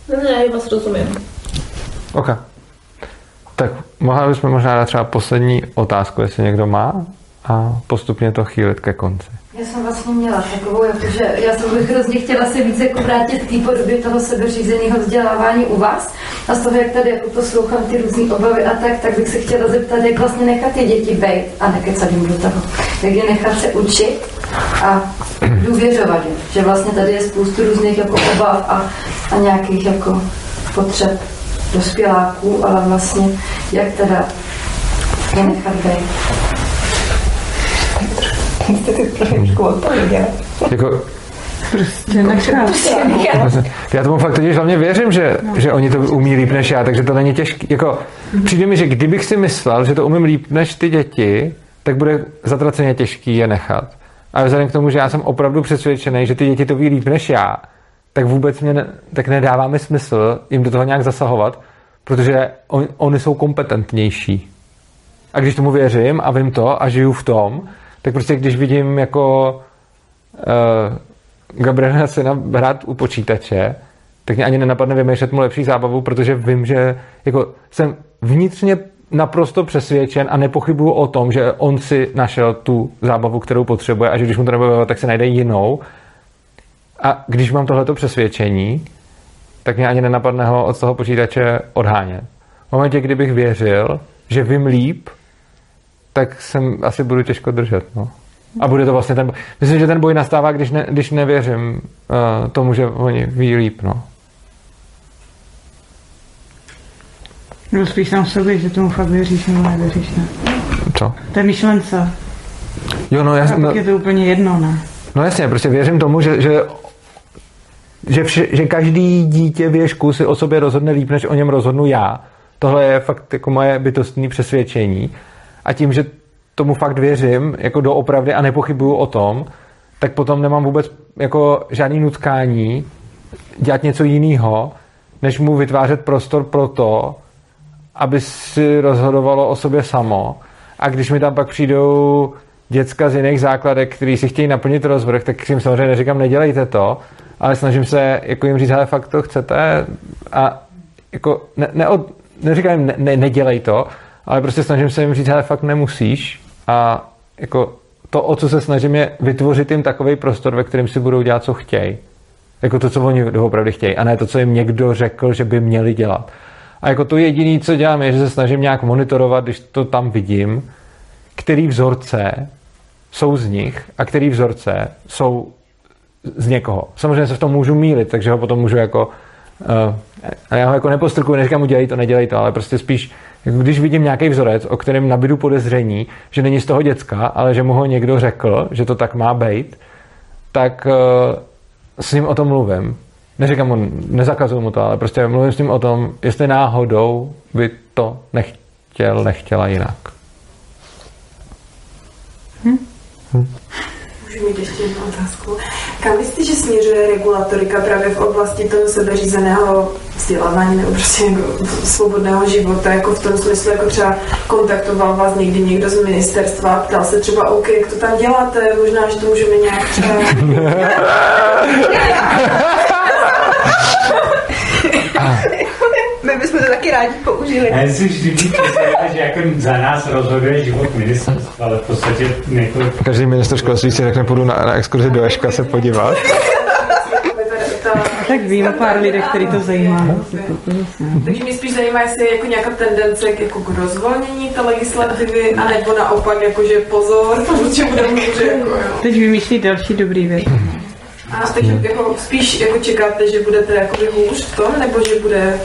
Ne, ne, já vás rozumím. OK. Tak mohli bychom možná dát třeba poslední otázku, jestli někdo má a postupně to chýlit ke konci. Já jsem vlastně měla takovou, jakože já jsem bych hrozně chtěla se více jako vrátit k té podobě toho sebeřízeného vzdělávání u vás. A z toho, jak tady jako poslouchám ty různé obavy a tak, tak bych se chtěla zeptat, jak vlastně nechat ty děti být a nekecat jim do toho. Jak je nechat se učit a důvěřovat jim. Že vlastně tady je spoustu různých jako obav a, a nějakých jako potřeb dospěláků, ale vlastně jak teda je nechat být. Jste ty trošičku odpověděla. Jako, Prostě nechat. já tomu fakt totiž hlavně věřím, že, že oni to umí líp než já, takže to není těžké. Jako, přijde mi, že kdybych si myslel, že to umím líp než ty děti, tak bude zatraceně těžký je nechat. A vzhledem k tomu, že já jsem opravdu přesvědčený, že ty děti to ví líp než já, tak vůbec mě ne, tak nedává mi smysl jim do toho nějak zasahovat, protože on, oni jsou kompetentnější. A když tomu věřím a vím to a žiju v tom, tak prostě když vidím jako uh, Gabriela syna hrát u počítače, tak mě ani nenapadne vymýšlet mu lepší zábavu, protože vím, že jako jsem vnitřně naprosto přesvědčen a nepochybuju o tom, že on si našel tu zábavu, kterou potřebuje a že když mu to nebude tak se najde jinou. A když mám tohleto přesvědčení, tak mě ani nenapadne ho od toho počítače odhánět. V momentě, kdybych věřil, že vím líp, tak jsem asi budu těžko držet. No. A bude to vlastně ten boj. Myslím, že ten boj nastává, když, ne, když nevěřím uh, tomu, že oni ví líp. No. No spíš sám sobě, že tomu fakt věříš nebo nevěříš, ne? Co? To je myšlence. Jo, no, jasně, no, je to úplně jedno, ne? no jasně, prostě věřím tomu, že, že že, vše, že každý dítě věšku si o sobě rozhodne líp, než o něm rozhodnu já. Tohle je fakt jako moje bytostné přesvědčení. A tím, že tomu fakt věřím, jako doopravdy a nepochybuju o tom, tak potom nemám vůbec jako žádný nutkání dělat něco jiného, než mu vytvářet prostor pro to, aby si rozhodovalo o sobě samo. A když mi tam pak přijdou děcka z jiných základek, který si chtějí naplnit rozvrh, tak jim samozřejmě neříkám, nedělejte to, ale snažím se jako jim říct, ale fakt to chcete a jako ne, ne, neříkám ne, ne, nedělej to, ale prostě snažím se jim říct, ale fakt nemusíš a jako to, o co se snažím, je vytvořit jim takový prostor, ve kterém si budou dělat, co chtějí. Jako to, co oni opravdu chtějí, a ne to, co jim někdo řekl, že by měli dělat. A jako to jediné, co dělám, je, že se snažím nějak monitorovat, když to tam vidím, který vzorce jsou z nich a který vzorce jsou z někoho. Samozřejmě se v tom můžu mílit, takže ho potom můžu jako uh, já ho jako nepostrkuju, neříkám mu dělej to, nedělej to, ale prostě spíš, když vidím nějaký vzorec, o kterém nabidu podezření, že není z toho děcka, ale že mu ho někdo řekl, že to tak má být, tak uh, s ním o tom mluvím. Neříkám mu, nezakazuju mu to, ale prostě mluvím s ním o tom, jestli náhodou by to nechtěl, nechtěla jinak. Hm? Hm. Můžu mít ještě jednu otázku. Kam myslíte, že směřuje regulatorika právě v oblasti toho sebeřízeného vzdělávání nebo prostě jako svobodného života, jako v tom smyslu, jako třeba kontaktoval vás někdy někdo z ministerstva a ptal se třeba, OK, jak to tam děláte, možná, že to můžeme nějak třeba... My bychom to taky rádi použili. Já si vždy představujete, že jako za nás rozhoduje život ministerstva, ale v podstatě jako... Každý minister školství si řekne, půjdu na, na exkurzi do Eška se podívat. Tak vím o pár lidech, který to zajímá. Takže mě spíš zajímá, jestli je jako nějaká tendence k, jako k rozvolnění té legislativy, anebo naopak, jakože pozor, protože bude může, jako jo. Teď vymýšlí další dobrý věc. A takže jako spíš jako čekáte, že budete jakoby hůř v tom, nebo že bude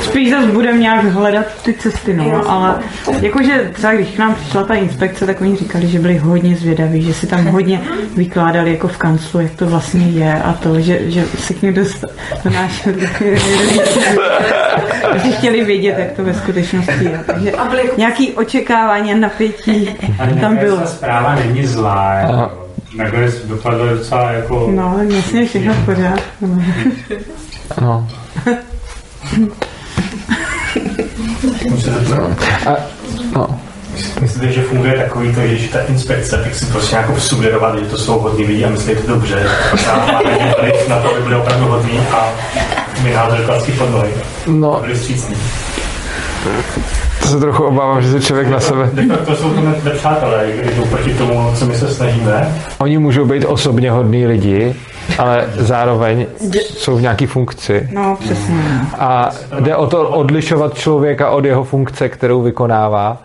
Spíš zase budeme nějak hledat ty cesty, no, ale jakože třeba když k nám přišla ta inspekce, tak oni říkali, že byli hodně zvědaví, že si tam hodně vykládali jako v kanclu, jak to vlastně je a to, že, že se k ním dostat do náš že chtěli vědět, jak to ve skutečnosti je. Takže nějaký očekávání a napětí tam bylo. Ta zpráva není zlá, jako. Nakonec dopadlo docela jako... No, jasně, všechno v pořádku. No. A, no. Myslíte, že funguje takový to, že když ta inspekce, tak si prostě nějakou sugerovat, že to jsou hodní lidi a myslí to dobře, a na to, aby byli opravdu hodní a vyházeli klacky podlohy. No. Byli střícní. To se trochu obávám, že se člověk na sebe... To jsou to nepřátelé, jdou proti tomu, co my se snažíme. Oni můžou být osobně hodní lidi, ale zároveň jsou v nějaké funkci. No, přesně. A jde o to odlišovat člověka od jeho funkce, kterou vykonává.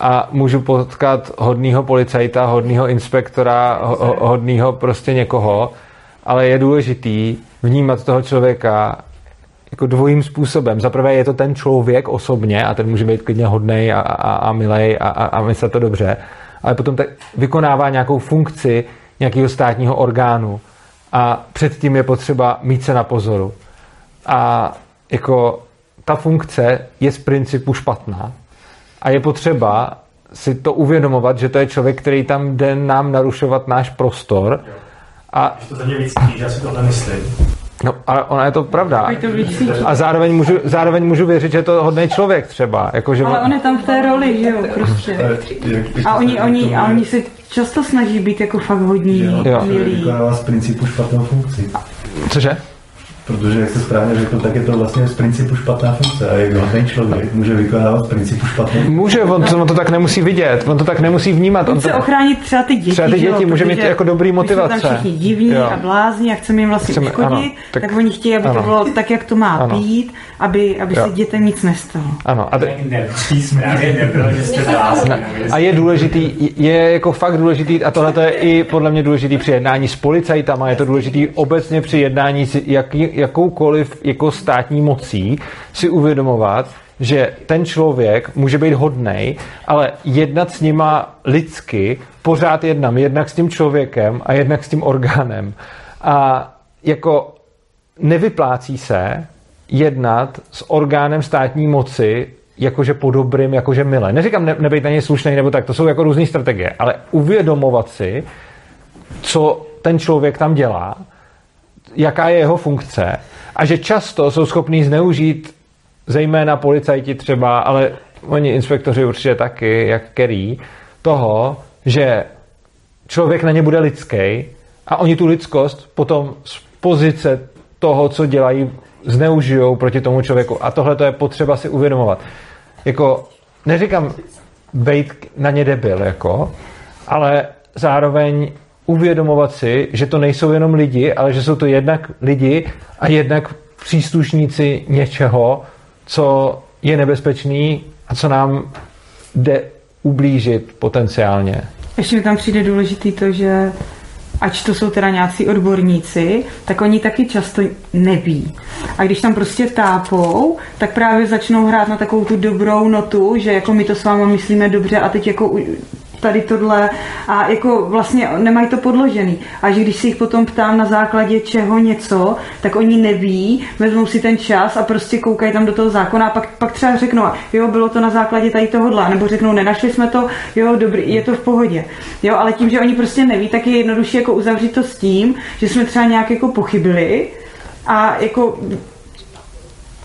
A můžu potkat hodného policajta, hodného inspektora, ho, hodného prostě někoho, ale je důležitý vnímat toho člověka jako dvojím způsobem. Za prvé je to ten člověk osobně a ten může být klidně hodnej a, a, a milej a, a, a myslet to dobře, ale potom tak vykonává nějakou funkci nějakého státního orgánu a předtím je potřeba mít se na pozoru. A jako ta funkce je z principu špatná a je potřeba si to uvědomovat, že to je člověk, který tam jde nám narušovat náš prostor. A... Když to za mě víc já si tohle myslím. No, ale ona je to pravda. A zároveň můžu, zároveň můžu věřit, že je to hodný člověk třeba. Jako, že ale on je tam v té roli, že jo, prostě. A oni, oni, a oni se často snaží být jako fakt hodní, milí. Z principu špatnou funkci. Cože? Protože, jak jste správně řekl, tak je to vlastně z principu špatná funkce. A jak hodný člověk může vykonávat z principu špatnou Může, on to, on to tak nemusí vidět, on to tak nemusí vnímat. On chce to, ochránit třeba ty děti, Třeba ty jo, děti může mít jako dobrý když jsou motivace. tam všichni divní Jo. a blázni a chceme jim vlastně Chceme- uškodit, ano, tak, tak- oni chtějí, aby to ano. bylo tak, jak to má Ano. být, aby, aby Jo. se dětem nic nestalo. ano. A, a je důležitý, je jako fakt důležitý, a tohle je i podle mě důležitý při jednání s policajtama, je to důležitý obecně při jednání s jaký, jakoukoliv jako státní mocí si uvědomovat, že ten člověk může být hodnej, ale jednat s nima lidsky, pořád jednám, jednak s tím člověkem a jednak s tím orgánem. A jako nevyplácí se jednat s orgánem státní moci jakože po dobrým, jakože milé. Neříkám ne, nebejt na něj slušný nebo tak, to jsou jako různé strategie, ale uvědomovat si, co ten člověk tam dělá, jaká je jeho funkce a že často jsou schopní zneužít zejména policajti třeba, ale oni inspektoři určitě taky, jak Kerry, toho, že člověk na ně bude lidský a oni tu lidskost potom z pozice toho, co dělají, zneužijou proti tomu člověku. A tohle to je potřeba si uvědomovat. Jako, neříkám bejt na ně debil, jako, ale zároveň uvědomovat si, že to nejsou jenom lidi, ale že jsou to jednak lidi a jednak příslušníci něčeho, co je nebezpečný a co nám jde ublížit potenciálně. Ještě mi tam přijde důležitý to, že ač to jsou teda nějací odborníci, tak oni taky často neví. A když tam prostě tápou, tak právě začnou hrát na takovou tu dobrou notu, že jako my to s váma myslíme dobře a teď jako tady tohle a jako vlastně nemají to podložený. A že když se jich potom ptám na základě čeho něco, tak oni neví, vezmou si ten čas a prostě koukají tam do toho zákona a pak, pak třeba řeknou, jo, bylo to na základě tady tohohle, nebo řeknou, nenašli jsme to, jo, dobrý, je to v pohodě. Jo, ale tím, že oni prostě neví, tak je jednodušší jako uzavřít to s tím, že jsme třeba nějak jako pochybili a jako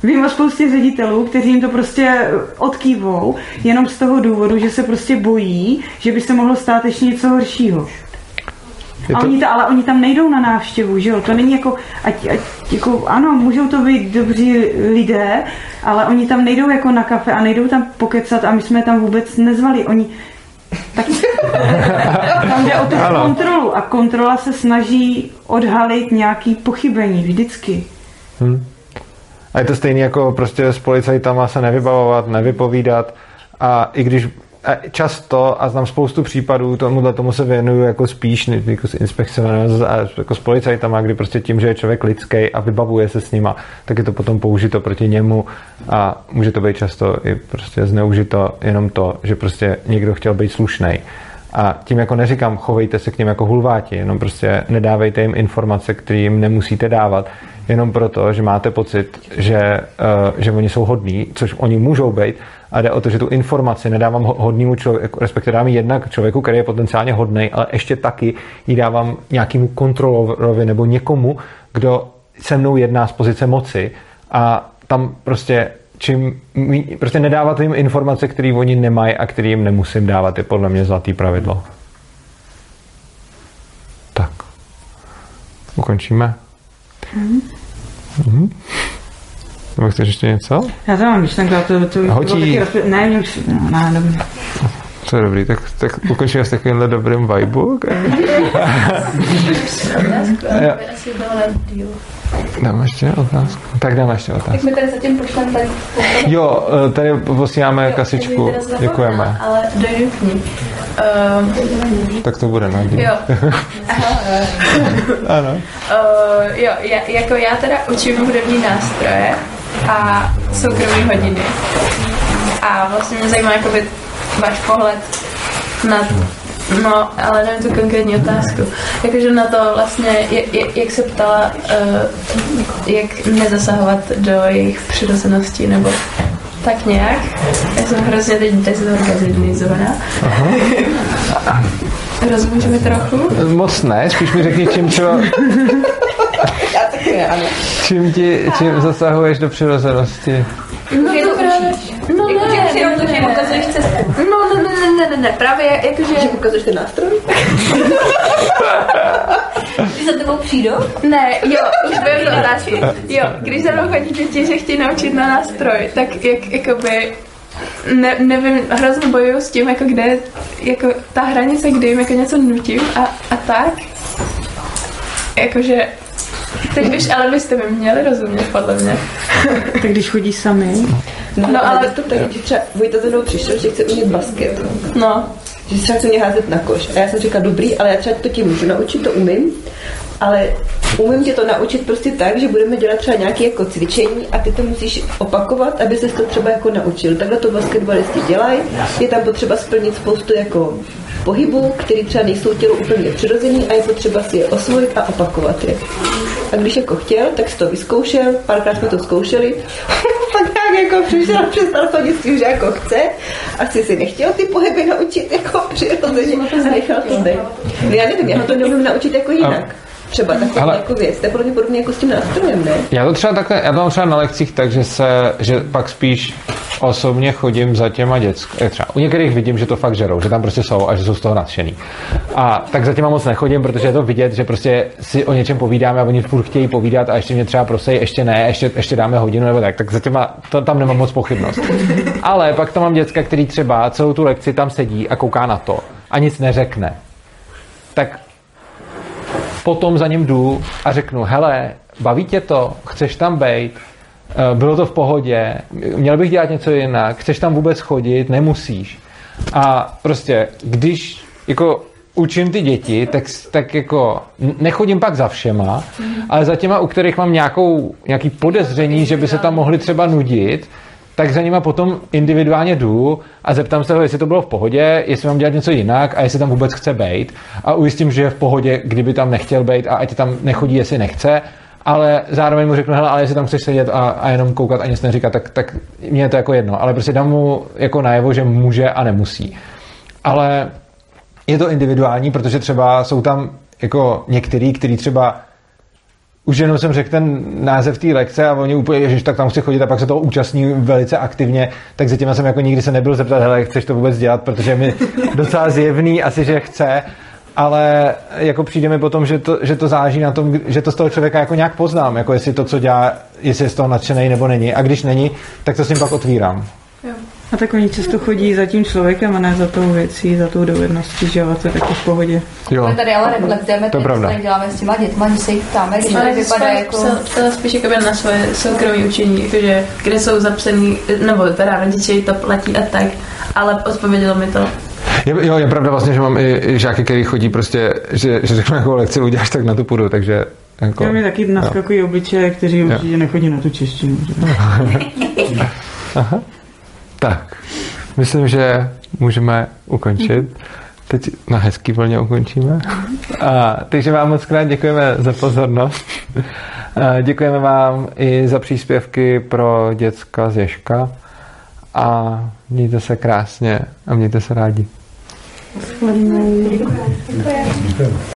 Vím o spoustě ředitelů, kteří jim to prostě odkývou, jenom z toho důvodu, že se prostě bojí, že by se mohlo stát ještě něco horšího. Je A to- oni ta, ale oni tam nejdou na návštěvu, že jo? To není jako, ať, ať, jako, ano, můžou to být dobří lidé, ale oni tam nejdou jako na kafe a nejdou tam pokecat a my jsme je tam vůbec nezvali. Oni, tak, tam jde o tu Ano. kontrolu a kontrola se snaží odhalit nějaký pochybení vždycky. Hm. A je to stejné jako prostě s policajtama se nevybavovat, nevypovídat a i když a často, a znám spoustu případů, tomuhle tomu se věnuju jako spíš jako s inspekcemi, jako s policajtama, kdy prostě tím, že je člověk lidský a vybavuje se s nima, tak je to potom použito proti němu a může to být často i prostě zneužito jenom to, že prostě někdo chtěl být slušný. A tím jako neříkám, chovejte se k něm jako hulváti, jenom prostě nedávejte jim informace, které jim nemusíte dávat, jenom proto, že máte pocit, že, uh, že oni jsou hodní, což oni můžou být, a jde o to, že tu informaci nedávám ho- hodnému člověku, respektive dávám jednak člověku, který je potenciálně hodný, ale ještě taky ji dávám nějakému kontrolorovi nebo někomu, kdo se mnou jedná z pozice moci a tam prostě čím prostě nedávat jim informace, které oni nemají a které jim nemusím dávat, je podle mě zlatý pravidlo. Tak. Ukončíme? Mhm. Nebo chceš ještě něco? Já to mám myšlenku, to, to, to bylo Hotí. taky rozpě... Ne, už... No, ne, dobrý. To je dobrý, tak, tak ukončíme s takovýmhle dobrým vibu. Jo. Dáme ještě otázku? Tak dáme ještě Tak otázku. mi tady zatím pošlem tady Jo, eh, tady posíláme kasičku. Teda zapomněla, Děkujeme. Ale dojdu k ní. Um, Tak to bude na díl. jo. Ano. Uh, jo, já, jako já teda učím hudební nástroje a soukromí hodiny. A vlastně mě zajímá jakoby váš pohled na No, ale nevím tu konkrétní otázku. Jakože na to vlastně, jak, jak, se ptala, uh, jak nezasahovat do jejich přirozenosti, nebo tak nějak. Já jsem hrozně teď dezorganizovaná. Aha. Rozumíš mi trochu? Moc ne, spíš mi řekni, čím třeba, Já taky ne, ano. čím, ti, čím zasahuješ do přirozenosti. No, Že to právě, no si jenom to, že jim ukazuješ cestu. No, ne, ne, ne, ne, ne, ne, právě jakože... Že ukazuješ ten nástroj? Když za tebou přijdou? Ne, jo, už vím do otázky. Jo, když za mnou chodí děti, že chtějí naučit na nástroj, tak jak, jakoby, ne, nevím, hrozně bojuju s tím, jako kde, jako ta hranice, kdy jim jako něco nutím a, a tak. Jakože, teď už, ale byste mi měli rozumět, podle mě. tak když chodí sami. No, no ale to tak, když třeba Vojta za mnou přišel, že chce umět basket. No. Že třeba chce mě házet na koš. A já jsem říkala, dobrý, ale já třeba to ti můžu naučit, to umím, ale umím tě to naučit prostě tak, že budeme dělat třeba nějaké jako cvičení a ty to musíš opakovat, aby se to třeba jako naučil. Takhle to basketbalisti dělají. Je tam potřeba splnit spoustu jako pohybů, které třeba nejsou tělu úplně přirozený a je potřeba si je osvojit a opakovat je. A když jako chtěl, tak si to vyzkoušel, párkrát jsme to zkoušeli, pak nějak jako přišel a přestal chodit s tím, že jako chce, asi si nechtěl ty pohyby naučit jako přirozeně a nechal to být. No já nevím, já to neumím naučit jako jinak. Třeba takovou Ale- jako věc. To je podobně jako s tím nástrojem, ne? Já to třeba takhle, já to mám třeba na lekcích tak, že se, že pak spíš osobně chodím za těma dětskými. Třeba u některých vidím, že to fakt žerou, že tam prostě jsou a že jsou z toho nadšený. A tak za těma moc nechodím, protože je to vidět, že prostě si o něčem povídáme a oni furt chtějí povídat a ještě mě třeba prosej, ještě ne, ještě, ještě dáme hodinu nebo tak, tak za těma, to, tam nemám moc pochybnost. Ale pak to mám děcka, který třeba celou tu lekci tam sedí a kouká na to a nic neřekne. Tak potom za ním jdu a řeknu, hele, baví tě to, chceš tam být, Eh, bylo to v pohodě, měl bych dělat něco jinak, chceš tam vůbec chodit, nemusíš. A prostě, když jako učím ty děti, tak, tak jako nechodím pak za všema, ale za těma, u kterých mám nějakou, nějaký podezření, že by se tam mohli třeba nudit, tak za nima potom individuálně jdu a zeptám se ho, jestli to bylo v pohodě, jestli mám dělat něco jinak a jestli tam vůbec chce být. A ujistím, že je v pohodě, kdyby tam nechtěl být a ať tam nechodí, jestli nechce. Ale zároveň mu řeknu, hele, ale jestli tam chceš sedět a, a jenom koukat a nic neříkat, tak, tak mně je to jako jedno. Ale prostě dám mu jako najevo, že může a nemusí. Ale je to individuální, protože třeba jsou tam jako některý, který třeba už jenom jsem řekl ten název té lekce a oni úplně, ježiš, tak tam chci chodit a pak se toho účastní velice aktivně, tak zatím jsem jako nikdy se nebyl zeptat, hele, chceš to vůbec dělat, protože je mi docela zjevný asi, že chce, ale jako přijde mi potom, že to, že to záleží na tom, že to z toho člověka jako nějak poznám, jako jestli to, co dělá, jestli je z toho nadšený nebo není. A když není, tak to s ním pak otvírám. A tak oni často chodí za tím člověkem a ne za tou věcí, za tou dovedností, že jo, to je taky v pohodě. Jo. My tady ale reflektujeme To je to, co pravda. tady děláme s těma dětma, že se jich ptáme, když to Ale vypadá jako... To spíš jako na svoje soukromé učení, jakože, kde jsou zapsaný, nebo teda rodiče to platí a tak, ale odpovědělo mi to. Je, jo, je pravda vlastně, že mám i, i žáky, který chodí prostě, že, že řeknu, jakou lekci uděláš, tak na tu půjdu, takže jako, Já mi taky naskakují obličeje, kteří Jo. určitě nechodí na tu češtinu. že? Aha. Tak, myslím, že můžeme ukončit. Teď na hezký vlně ukončíme. A, takže vám moc krát děkujeme za pozornost. A, děkujeme vám i za příspěvky pro děcka z Ježka. A mějte se krásně a mějte se rádi. Shledanou.